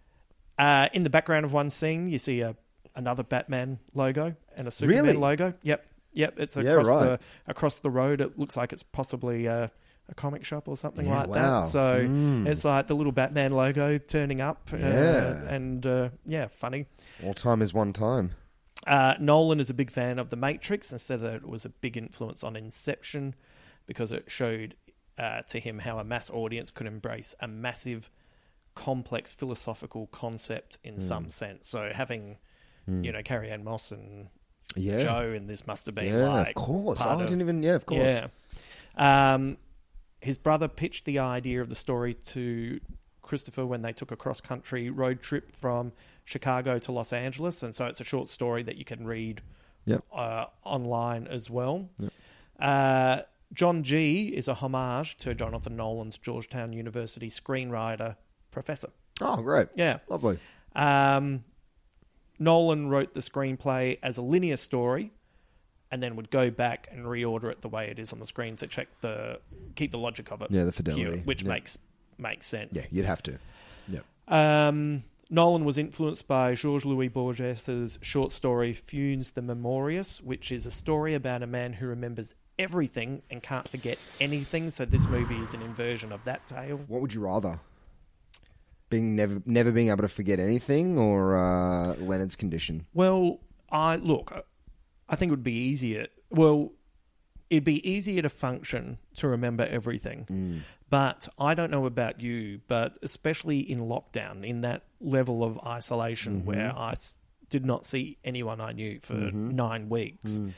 <laughs> uh, in the background of one scene, you see a another Batman logo and a Superman Really? logo. Yep, yep. It's Yeah, across right. the across the road. It looks like it's possibly. Uh, a comic shop or something Yeah, like wow. that. So Mm. it's like the little Batman logo turning up. Uh, and uh, yeah, funny. all time is one time. Uh, Nolan is a big fan of The Matrix and said that it was a big influence on Inception because it showed uh, to him how a mass audience could embrace a massive, complex philosophical concept in Hmm. some sense. So having, you know, Carrie Ann Moss and Yeah. Joe in this must have been Yeah, like of course. Oh, I didn't even. Yeah, of course. yeah. Um, his brother pitched the idea of the story to Christopher when they took a cross country road trip from Chicago to Los Angeles. And so it's a short story that you can read Yep. uh, online as well. Uh, John G is a homage to Jonathan Nolan's Georgetown University screenwriter professor. Oh, great. Yeah. Lovely. Um, Nolan wrote the screenplay as a linear story, and then would go back and reorder it the way it is on the screen to check the keep the logic of it. Yeah, the fidelity. pure, which Yeah. makes makes sense. Yeah, you'd have to. Yeah. Um, Nolan was influenced by Georges Louis Borges's short story Funes the Memorious, which is a story about a man who remembers everything and can't forget anything. So this movie is an inversion of that tale. What would you rather? Being never, never being able to forget anything, or uh, Leonard's condition? Well, I look. I think it would be easier. Well, it'd be easier to function to remember everything. Mm. But I don't know about you, but especially in lockdown, in that level of isolation mm-hmm. where I did not see anyone I knew for mm-hmm. nine weeks, mm.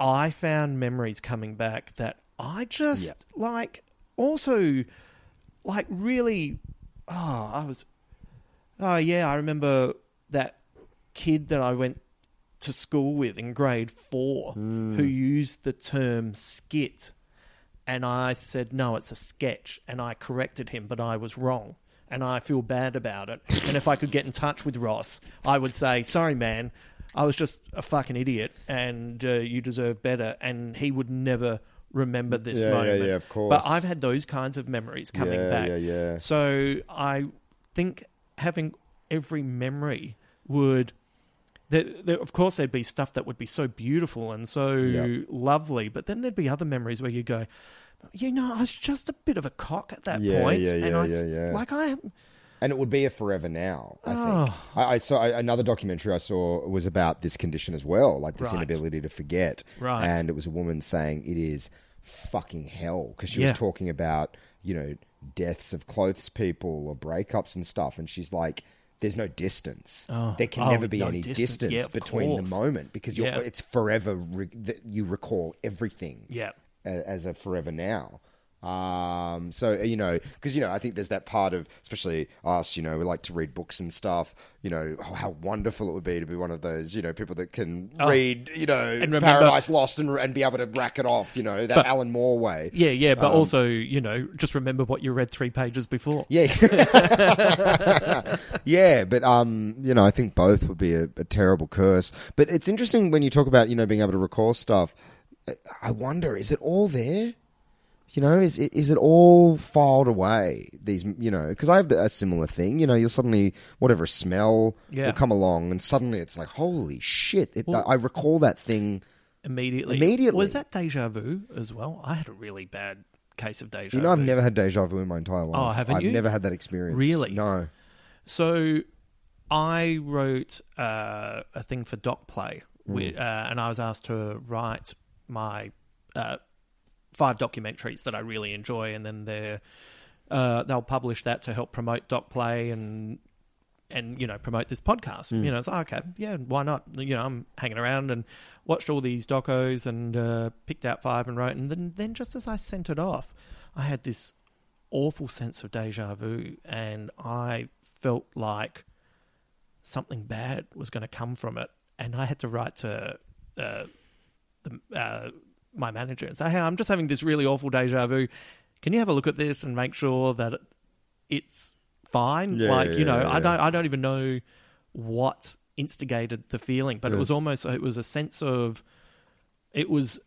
I found memories coming back that I just like. Also, like really. Oh, I was. Oh yeah, I remember that kid that I went to school with in grade four who used the term skit. And I said, no, it's a sketch. And I corrected him, but I was wrong. And I feel bad about it. And if I could get in touch with Ross, I would say, sorry, man, I was just a fucking idiot and uh, you deserve better. And he would never remember this Yeah, yeah, moment. yeah, of course. But I've had those kinds of memories coming Yeah, back. yeah, yeah. So I think having every memory would. There, there, of course, there'd be stuff that would be so beautiful and so Yep. lovely, but then there'd be other memories where you go, you know, I was just a bit of a cock at that Yeah, point, yeah, and yeah, I, yeah, like I am. And it would be a forever now. I Oh. think. I, I saw I, another documentary I saw was about this condition as well, like this Right. inability to forget. Right. And it was a woman saying it is fucking hell because she was talking about you know deaths of clothes people or breakups and stuff, and she's like. There's no distance. Oh. There can Oh, never be no any distance. distance, Yeah, between course. the moment because you're, Yeah. it's forever. Re- that you recall everything Yeah. Uh, as a forever now. Um, so you know, because you know, I think there's that part of, especially us. You know, we like to read books and stuff. You know, oh, how wonderful it would be to be one of those, you know, people that can Oh. read, you know, remember- Paradise Lost and, and be able to rack it off. You know, that But- Alan Moore way. Yeah, yeah, but Um, also, you know, just remember what you read three pages before. Yeah, yeah, but um, you know, I think both would be a, a terrible curse. But it's interesting when you talk about you know being able to recall stuff. I- I wonder, is it all there? You know, is it, is it all filed away? These, you know, because I have a similar thing. You know, you'll suddenly whatever smell Yeah. will come along, and suddenly it's like, holy shit! It, Well- I recall that thing. Immediately. Immediately. Was that deja vu as well? I had a really bad case of deja vu. You know, I've vu. never had deja vu in my entire life. Oh, haven't I've you? never had that experience. Really? No. So I wrote uh, a thing for Doc Play, wi- uh, and I was asked to write my uh, five documentaries that I really enjoy, and then they're, uh, they'll publish that to help promote Doc Play and and you know promote this podcast. You know, it's like, okay, yeah, why not? You know, I'm hanging around and watched all these docos and uh, picked out five and wrote, and then then just as I sent it off, I had this awful sense of deja vu, and I felt like something bad was going to come from it, and I had to write to uh, the, uh, my manager and say, "Hey, I'm just having this really awful deja vu. Can you have a look at this and make sure that it's fine. Yeah, like you know, yeah, I don't I don't even know what instigated the feeling, but it was almost it was a sense of it was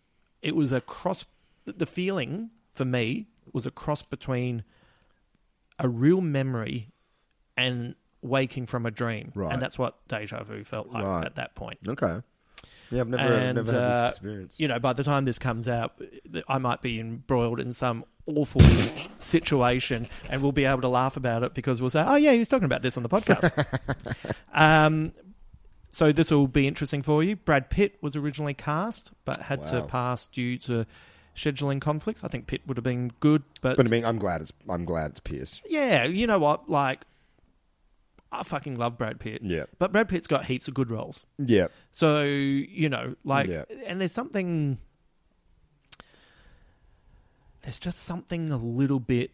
it was a cross. The feeling for me was a cross between a real memory and waking from a dream, Right. and that's what deja vu felt like Right. at that point. Okay. Yeah, I've never, And, never had uh, this experience. You know, by the time this comes out, I might be embroiled in some awful <laughs> situation, and we'll be able to laugh about it because we'll say, "Oh yeah, he was talking about this on the podcast." <laughs> um, so this will be interesting for you. Brad Pitt was originally cast, but had to pass due to scheduling conflicts. I think Pitt would have been good, but, But I mean, I'm glad it's I'm glad it's Pearce. yeah, you know what? Like, I fucking love Brad Pitt. Yeah. but Brad Pitt's got heaps of good roles. Yeah. So you know, like, Yeah. and there's something. There's just something a little bit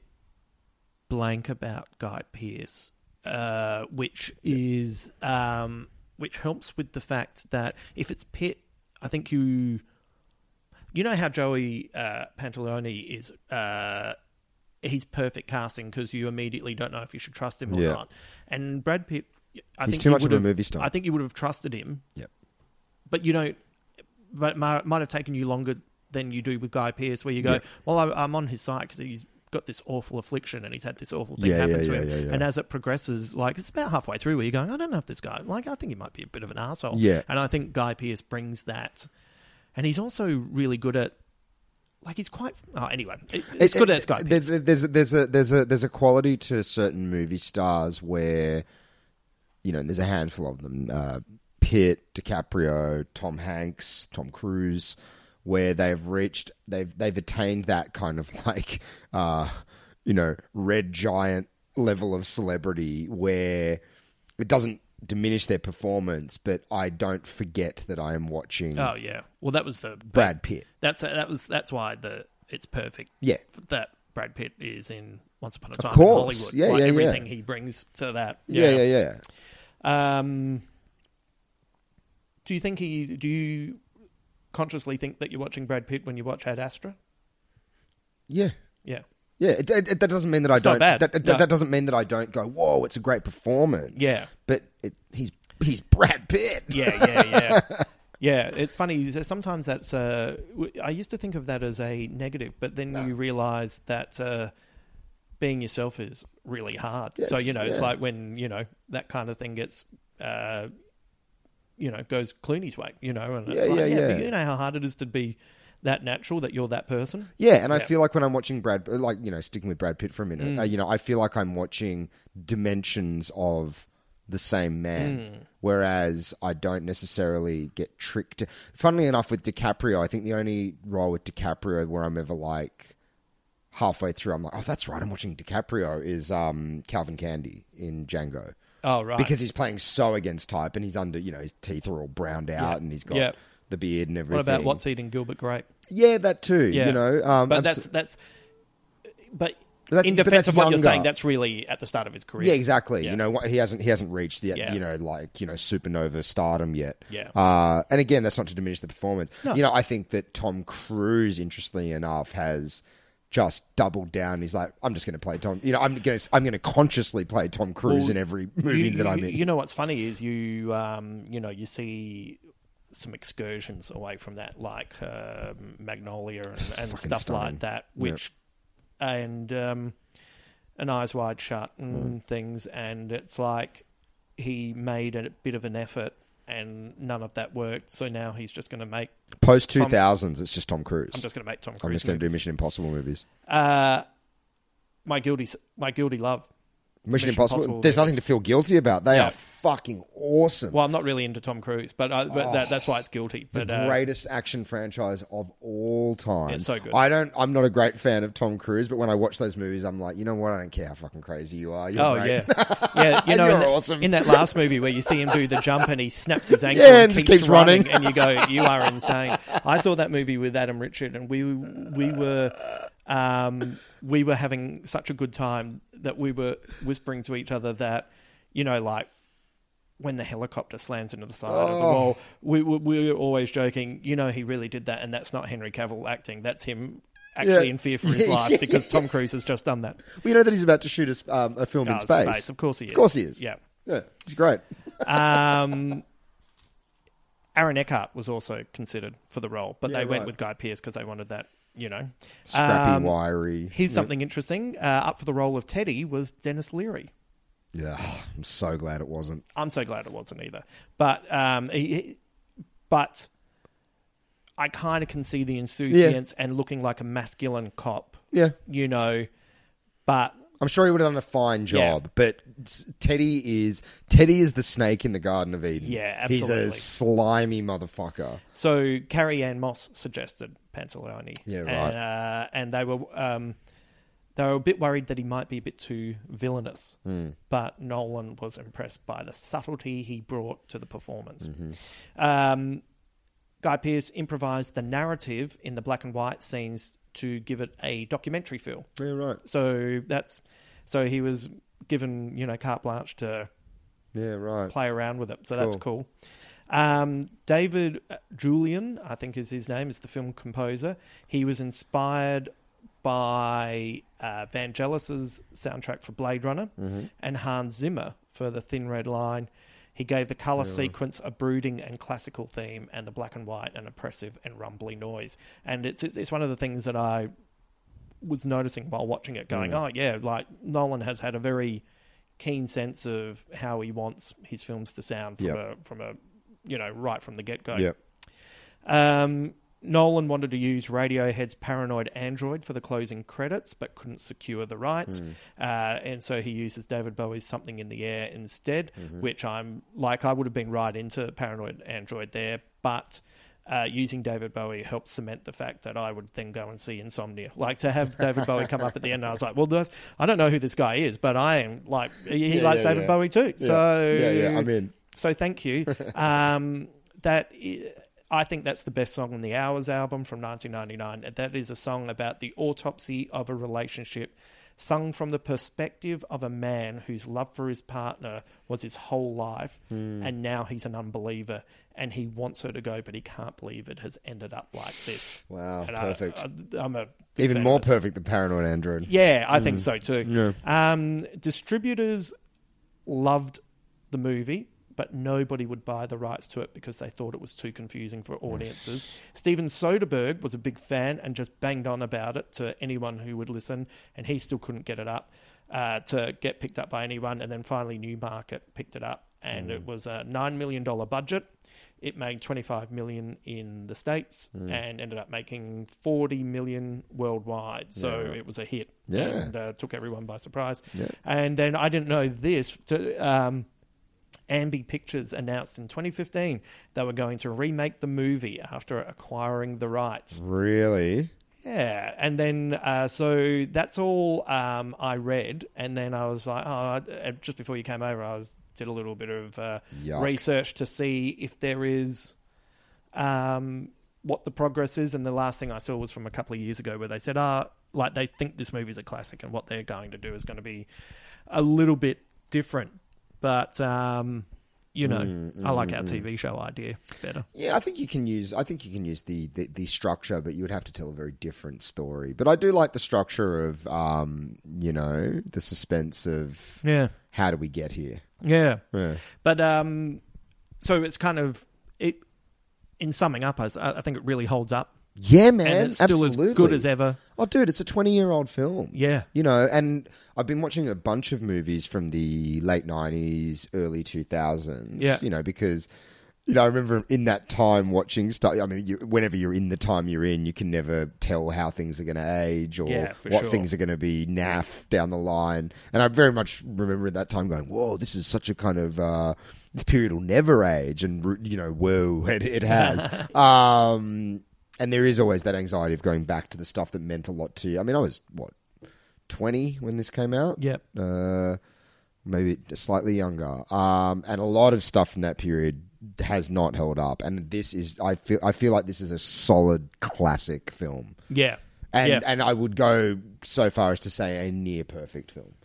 blank about Guy Pearce, uh, which is um, which helps with the fact that if it's Pitt, I think you, you know how Joey uh, Pantoliano is. Uh, he's perfect casting because you immediately don't know if you should trust him or Yeah. not. And Brad Pitt, I He's think too much of a movie star. I think you would have trusted him. Yep. But you don't. But it might, might have taken you longer than you do with Guy Pearce, where you go, Yeah. "Well, I, I'm on his side because he's got this awful affliction and he's had this awful thing Yeah, happen yeah, to yeah, him." yeah, yeah. And as it progresses, like it's about halfway through, where you're going, "I don't know if this guy, like, I think he might be a bit of an asshole." Yeah. And I think Guy Pearce brings that, and he's also really good at. Like he's quite. Oh, anyway, it- it's It- good as Guy. There's there's there's a there's a there's a quality to certain movie stars where, you know, there's a handful of them: uh, Pitt, DiCaprio, Tom Hanks, Tom Cruise, where they've reached they've they've attained that kind of <laughs> like, uh, you know, red giant level of celebrity where it doesn't diminish their performance, but I don't forget that I am watching. Oh yeah. Well, that was the Brad Pitt. That's that was that's why the it's perfect. Yeah. That Brad Pitt is in Once Upon a Of Time course. in Hollywood. Yeah, like yeah, yeah. everything he brings to that. Yeah, yeah, yeah. Um, do you think he? Do you consciously think that you're watching Brad Pitt when you watch Ad Astra? Yeah. Yeah. Yeah, it, it, it- that doesn't mean that It's I don't. That, that, No. that doesn't mean that I don't go. Whoa, it's a great performance. Yeah. but it, he's he's Brad Pitt. Yeah, yeah, yeah. <laughs> yeah, it's funny. Sometimes that's. Uh, I used to think of that as a negative, but then you realise that uh, being yourself is really hard. Yeah, so you know, it's like when you know that kind of thing gets. Uh, you know, goes Clooney's way, you know, and it's Yeah, like, yeah, yeah, yeah. but you know how hard it is to be that natural, that you're that person. Yeah, and I feel like when I'm watching Brad, like you know, sticking with Brad Pitt for a minute, Mm. uh, you know, I feel like I'm watching dimensions of the same man, Mm. whereas I don't necessarily get tricked. Funnily enough, with DiCaprio, I think the only role with DiCaprio where I'm ever like halfway through, I'm like, oh, that's right, I'm watching DiCaprio is um, Calvin Candie in Django. Oh, right. because he's playing so against type, and he's under, you know, his teeth are all browned out, Yeah. and he's got Yeah. The beard and everything. What about what's eating Gilbert Grape? Yeah, that too. Yeah. You know, um, but abso- that's that's. But That's- in defense of what you're saying, that's really at the start of his career. Yeah, exactly. Yeah. You know, what- he hasn't he hasn't reached the Yeah. you know like you know supernova stardom yet. Yeah. Uh, and again, that's not to diminish the performance. No. You know, I think that Tom Cruise, interestingly enough, has just doubled down. He's like, I'm just going to play Tom. You know, I'm going to I'm going to consciously play Tom Cruise Well, in every movie you- that I'm in. You know what's funny is you um, you know you see some excursions away from that, like um Magnolia and, and stuff stunning. like that, which and um, an Eyes Wide Shut Mm. and things, and it's like he made a bit of an effort. And none of that worked, so now he's just going to make Post Tom- 2000s, it's just Tom Cruise. I'm just going to make Tom Cruise. I'm just going to do. Mission Impossible movies. Uh, my guilty, my guilty love. Mission, Impossible. There's nothing to feel guilty about. They are fucking awesome. Well, I'm not really into Tom Cruise, but I, but that, that's why it's guilty. the But uh, greatest action franchise of all time. It's so good. I don't. I'm not a great fan of Tom Cruise, but when I watch those movies, I'm like, you know what? I don't care how fucking crazy you are. You're oh great. yeah, <laughs> yeah. You know, You're in, that- awesome. in that last movie where you see him do the jump and he snaps his ankle Yeah, and, and just keeps, keeps running. and you go, "You are insane." I saw that movie with Adam Richard, and we we were um, we were having such a good time that we were whispering to each other that you know, like when the helicopter slams into the side of the Oh. wall, we, we we were always joking. You know, he really did that, and that's not Henry Cavill acting. That's him actually Yeah. in fear for his <laughs> life yeah, because Tom Cruise has just done that. Well, you know that he's about to shoot a, um, a film Oh, in space. space, of course he is. Of course he is. Yeah. Yeah, it's great. <laughs> Um, Aaron Eckhart was also considered for the role, but Yeah, they went right. with Guy Pearce because they wanted that, you know. Scrappy, Um, wiry. Here's Yep. something interesting. Uh, up for the role of Teddy was Denis Leary. Yeah, <sighs> I'm so glad it wasn't. I'm so glad it wasn't either. But um, he, he- but I kind of can see the insouciance and looking like a masculine cop. Yeah. you know, but I'm sure he would have done a fine Yeah. job, but Teddy is Teddy is the snake in the Garden of Eden. Yeah, absolutely. He's a slimy motherfucker. So Carrie Ann Moss suggested Pantoliano. Yeah, right. And, uh, and they were um, they were a bit worried that he might be a bit too villainous. Hmm. But Nolan was impressed by the subtlety he brought to the performance. Mm-hmm. Um, Guy Pearce improvised the narrative in the black and white scenes to give it a documentary feel. Yeah, right. So that's so he was given you know carte blanche to Yeah, right. play around with it. So that's Cool. cool. Um, David Julyan, I think is his name, is the film composer. He was inspired by uh, Vangelis's soundtrack for Blade Runner Mm-hmm. and Hans Zimmer for The Thin Red Line. He gave the color sequence a brooding and classical theme, and the black and white an oppressive and rumbly noise. And it's it's, it's one of the things that I was noticing while watching it, going, Mm. "Oh yeah, like Nolan has had a very keen sense of how he wants his films to sound from Yep. a from a you know right from the get go." Yep. Um, Nolan wanted to use Radiohead's Paranoid Android for the closing credits, but couldn't secure the rights. Hmm. Uh, and so he uses David Bowie's Something in the Air instead, Mm-hmm. which I'm like, I would have been right into Paranoid Android there, but. Uh, using David Bowie helped cement the fact that I would then go and see Insomnia. Like to have David Bowie come up at the end, I was like, "Well, I don't know who this guy is, but I am like he, Yeah, likes yeah, David yeah. Bowie too." So Yeah, yeah, I'm in. so thank you. <laughs> Um, that i- I think that's the best song on the Hours album from 1999. And That is a song about the autopsy of a relationship, sung from the perspective of a man whose love for his partner was his whole life, Hmm. and now he's an unbeliever, and he wants her to go, but he can't believe it has ended up like this. Wow, And perfect. I, am a Even more of that song. perfect than Paranoid Android. Yeah, I think so too. Mm. Yeah. Um, distributors loved the movie, but nobody would buy the rights to it because they thought it was too confusing for audiences. Steven Soderbergh was a big fan and just banged on about it to anyone who would listen, and he still couldn't get it up uh, to get picked up by anyone. And then finally, Newmarket picked it up, and it was a nine million dollar budget. It made 25 million in the states and ended up making 40 million worldwide. So it was a hit Yeah. and uh, took everyone by surprise. Yeah. And then I didn't know this. To, um, Ambi Pictures announced in 2015 they were going to remake the movie after acquiring the rights. Really? Yeah, and then uh, so that's all um, I read, and then I was like, oh, uh, just before you came over, I was did a little bit of uh, research to see if there is um, what the progress is, and the last thing I saw was from a couple of years ago where they said, ah, like they think this movie's a classic, and what they're going to do is going to be a little bit different, but. Um, you know, Mm, I like our TV show idea better. Yeah, I think you can use. I think you can use the, the the structure, but you would have to tell a very different story. But I do like the structure of, um, you know, the suspense of Yeah. how do we get here? Yeah. Yeah. But um, so it's kind of it. In summing up, I, I think it really holds up. Yeah, man, and it's still absolutely as good as ever. Oh, dude, it's a twenty-year-old film. Yeah. you know, and I've been watching a bunch of movies from the late nineties, early two thousands. Yeah. you know, because you know, I remember in that time watching stuff. I mean, you, whenever you're in the time you're in, you can never tell how things are going to age or Yeah, what sure. things are going to be naff down the line. And I very much remember at that time going, "Whoa, this is such a kind of." Uh, this period will never age, and you know, whoa, <laughs> it, it has. <laughs> um, and there is always that anxiety of going back to the stuff that meant a lot to you. I mean, I was what twenty when this came out. Yep. Uh, maybe slightly younger. Um, and a lot of stuff from that period has not held up. And this is, I feel, I feel like this is a solid classic film. Yeah. And yeah. and I would go so far as to say a near perfect film.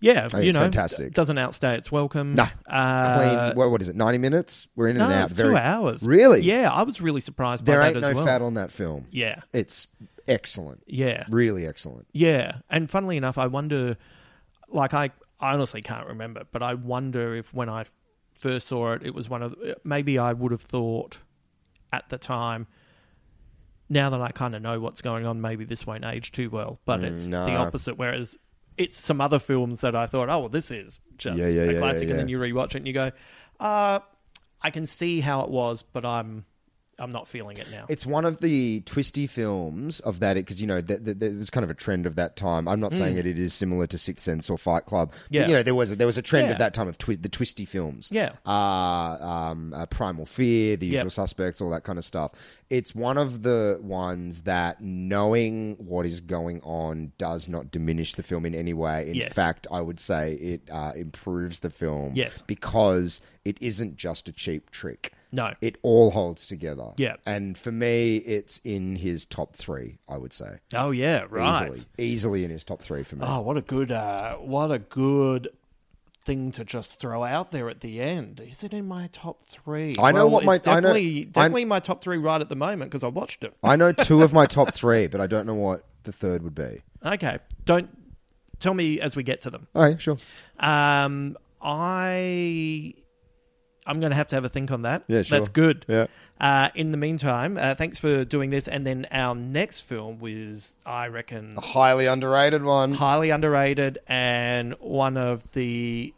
Yeah, think you it's know, fantastic. doesn't outstay its welcome. No, Uh, clean. What, what is it? Ninety minutes? We're in no, and out. it's very two hours. Really? Yeah, I was really surprised by There that ain't as no well. fat on that film. Yeah. It's excellent. Yeah. Really excellent. Yeah, and funnily enough, I wonder, like I, I honestly can't remember, but I wonder if when I first saw it, it was one of the, maybe I would have thought at the time. Now that I kind of know what's going on, maybe this won't age too well. But Mm, it's no. the opposite. Whereas it's some other films that I thought, oh well, this is just Yeah, yeah, a yeah, classic, and then you rewatch it and you go, uh, I can see how it was, but I'm, I'm not feeling it now. It's one of the twisty films of that because you know th- th- there was kind of a trend of that time. I'm not saying Mm. that it is similar to Sixth Sense or Fight Club. but, Yeah. you know there was a, there was a trend Yeah. of that time of twi- the twisty films. Yeah. uh, um, uh, Primal Fear, The Usual Yep. Suspects, all that kind of stuff. It's one of the ones that knowing what is going on does not diminish the film in any way. In Yes. fact, I would say it uh, improves the film. Yes. because it isn't just a cheap trick. No. It all holds together. Yeah. And for me, it's in his top three, I would say. oh yeah, right. Easily. Easily in his top three for me. Oh, what a good, uh, what a good thing to just throw out there at the end. Is it in my top three? I know Well, what my- it's I know- definitely I- definitely my top three right at the moment because I watched it. I know two of my top <laughs> three, but I don't know what the third would be. Okay, don't tell me as we get to them. All right, sure. Um, I. I'm going to have to have a think on that. Yeah, sure. That's good. Yeah. Uh, in the meantime, uh, thanks for doing this. And then our next film was, I reckon, A highly underrated one. highly underrated and one of the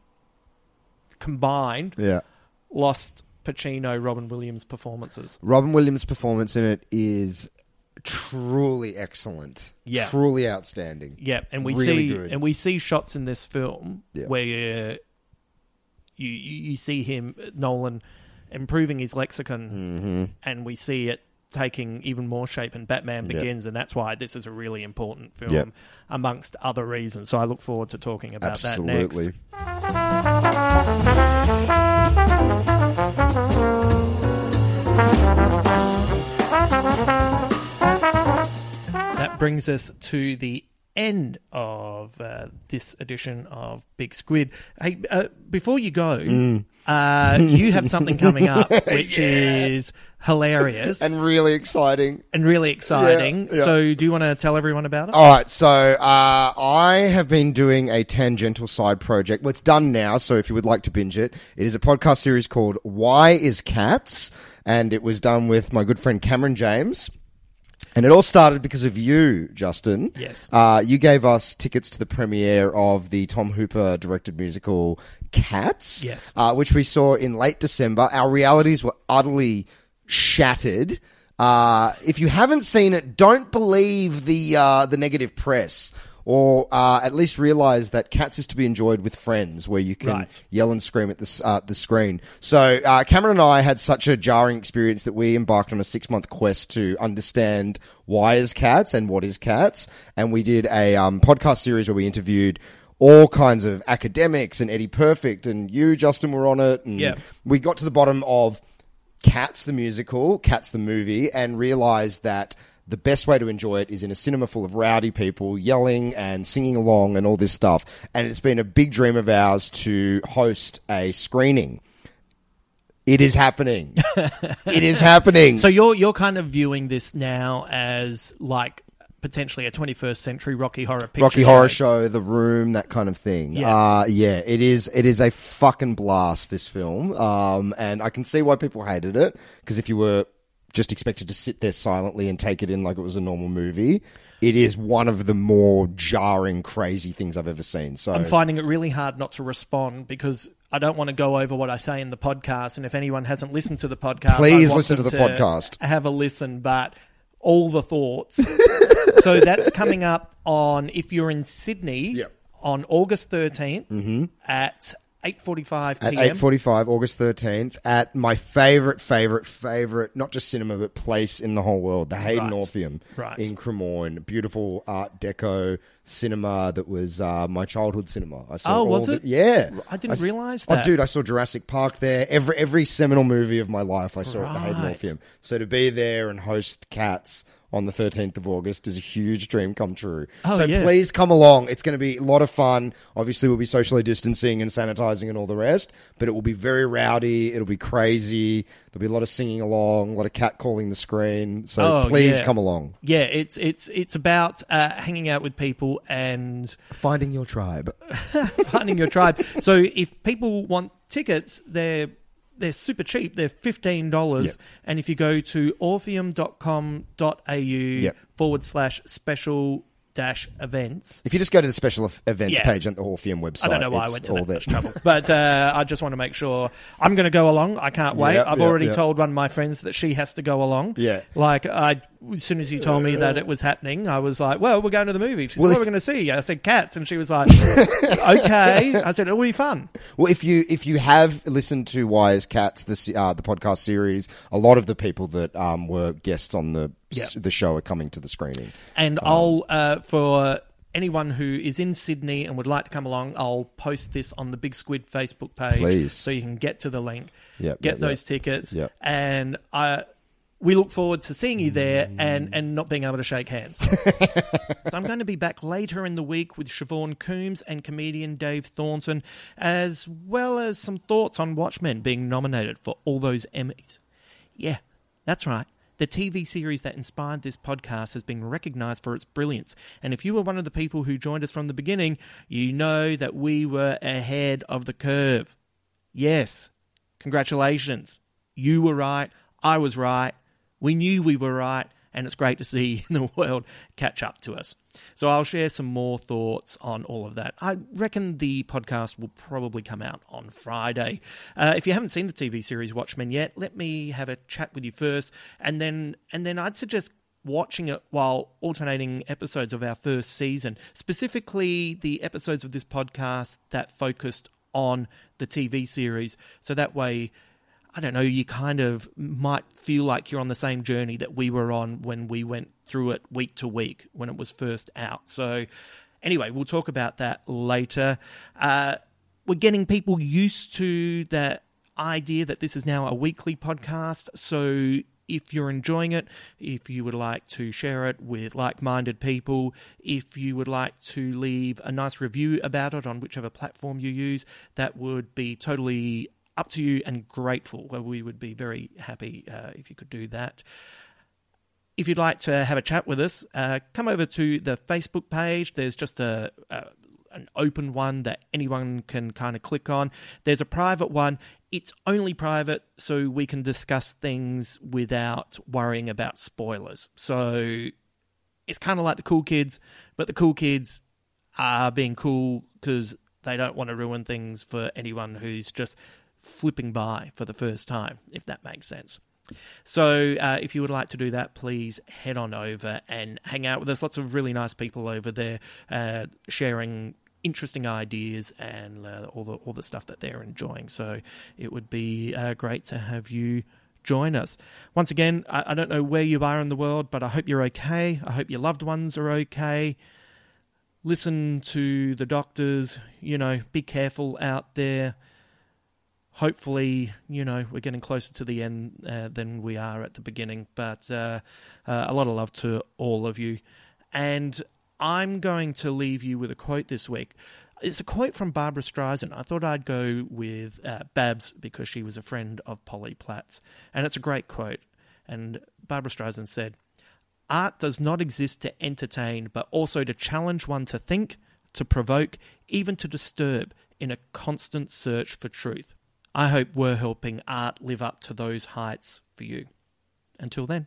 combined Yeah. lost Pacino, Robin Williams performances. Robin Williams' performance in it is truly excellent. Yeah. Truly outstanding. Yeah, and we Really see good. and we see shots in this film Yeah. where you, you see him Nolan improving his lexicon, Mm-hmm. and we see it taking even more shape in Batman. Begins, and that's why this is a really important film, Yeah. amongst other reasons. So I look forward to talking about Absolutely. that next. That brings us to the end of uh, this edition of Big Squid. Hey, uh, before you go, Mm. uh, you have something coming up <laughs> which is hilarious And really exciting. and really exciting. Yeah, yeah. So, do you want to tell everyone about it? All right, so uh, I have been doing a tangential side project. Well, it's done now, so if you would like to binge it, it is a podcast series called Why is Cats? And it was done with my good friend Cameron James. And it all started because of you, Justin. Yes. Uh, you gave us tickets to the premiere of the Tom Hooper directed musical Cats. Yes. Uh, which we saw in late December. Our realities were utterly shattered. Uh, if you haven't seen it, don't believe the uh, the negative press, or uh, at least realize that Cats is to be enjoyed with friends, where you can Right. yell and scream at the uh, the screen. So uh, Cameron and I had such a jarring experience that we embarked on a six month quest to understand why is Cats and what is Cats, and we did a um, podcast series where we interviewed. All kinds of academics and Eddie Perfect and you, Justin, were on it. And Yeah. we got to the bottom of Cats the musical, Cats the movie, and realized that the best way to enjoy it is in a cinema full of rowdy people yelling and singing along and all this stuff. And it's been a big dream of ours to host a screening. It is happening. <laughs> it is happening. So you're you're kind of viewing this now as like potentially a 21st century Rocky Horror Picture Rocky Horror Show, The Room, that kind of thing. Yeah. Uh, yeah, it is. It is a fucking blast. This film, um, and I can see why people hated it because if you were just expected to sit there silently and take it in like it was a normal movie, it is one of the more jarring, crazy things I've ever seen. So I'm finding it really hard not to respond because I don't want to go over what I say in the podcast. And if anyone hasn't listened to the podcast, Please listen to the podcast. Have a listen, but all the thoughts. so that's coming up on if you're in Sydney Yep. on August 13th mm-hmm. at 8:45 at eight forty-five, August thirteenth, at my favorite, favorite, favorite, not just cinema but place in the whole world, the Hayden Right. Orpheum Right. in Cremorne. Beautiful Art Deco cinema that was uh, my childhood cinema. I saw Oh, all was the- it? Yeah, I didn't s- realise Oh, that. dude, I saw Jurassic Park there. Every every seminal movie of my life, I saw at the Hayden Orpheum. So to be there and host Cats on the 13th of August is a huge dream come true. Oh, so yeah. please come along. It's going to be a lot of fun. Obviously, we'll be socially distancing and sanitizing and all the rest, but it will be very rowdy. It'll be crazy. There'll be a lot of singing along, a lot of cat calling the screen. So Oh, please yeah. come along. Yeah, it's it's it's about uh, hanging out with people and Finding your tribe. <laughs> finding your tribe. So if people want tickets, they're they're super cheap. They're fifteen dollars, Yep. and if you go to orpheum.com.au Yep. forward slash special dash events. If you just go to the special events Yeah. page on the Orpheum website, I don't know why I went to all that trouble, but uh, I just want to make sure I'm going to go along. I can't wait. Yeah, I've yeah, already yeah. told one of my friends that she has to go along. Yeah. like I, as soon as you told me that it was happening, I was like, "Well, we're going to the movie." She said, Well, "What if- are we going to see?" I said, "Cats," and she was like, <laughs> "Okay." I said, "It'll be fun." Well, if you if you have listened to Why is Cats, the uh, the podcast series, a lot of the people that um, were guests on the s- the show are coming to the screening. And I'll uh, for anyone who is in Sydney and would like to come along, I'll post this on the Big Squid Facebook page, Please. so you can get to the link, Yep, get yep, those yep. tickets, and I. We look forward to seeing you there and, mm. and not being able to shake hands. <laughs> I'm going to be back later in the week with Siobhan Coombs and comedian Dave Thornton, as well as some thoughts on Watchmen being nominated for all those Emmys. Yeah, that's right. The TV series that inspired this podcast has been recognized for its brilliance. And if you were one of the people who joined us from the beginning, you know that we were ahead of the curve. Yes, congratulations. You were right. I was right. We knew we were right. And it's great to see <laughs> the world catch up to us. So I'll share some more thoughts on all of that. I reckon the podcast will probably come out on Friday. Uh, if you haven't seen the TV series Watchmen yet, let me have a chat with you first, and then and then I'd suggest watching it while alternating episodes of our first season, specifically the episodes of this podcast that focused on the TV series. So that way, I don't know, you kind of might feel like you're on the same journey that we were on when we went through it week to week when it was first out. So, anyway, we'll talk about that later. Uh, we're getting people used to that idea that this is now a weekly podcast. So, if you're enjoying it, if you would like to share it with like minded people, if you would like to leave a nice review about it on whichever platform you use, that would be totally up to you and grateful. Well, we would be very happy uh, if you could do that. If you'd like to have a chat with us, uh, come over to the Facebook page. There's just a, a an open one that anyone can kind of click on. There's a private one. It's only private, so we can discuss things without worrying about spoilers. So it's kind of like the cool kids, but the cool kids are being cool because they don't want to ruin things for anyone who's just flipping by for the first time, if that makes sense. So, uh, if you would like to do that, please head on over and hang out with us. Lots of really nice people over there uh, sharing interesting ideas and uh, all the all the stuff that they're enjoying. So, it would be uh, great to have you join us. Once again, I, I don't know where you are in the world, but I hope you're okay. I hope your loved ones are okay. Listen to the doctors. You know, be careful out there hopefully, you know, we're getting closer to the end uh, than we are at the beginning. But uh, uh, a lot of love to all of you. And I'm going to leave you with a quote this week. It's a quote from Barbra Streisand. I thought I'd go with uh, Babs because she was a friend of Polly Platt's. And it's a great quote. And Barbra Streisand said, Art does not exist to entertain, but also to challenge one to think, to provoke, even to disturb in a constant search for truth. I hope we're helping art live up to those heights for you. Until then.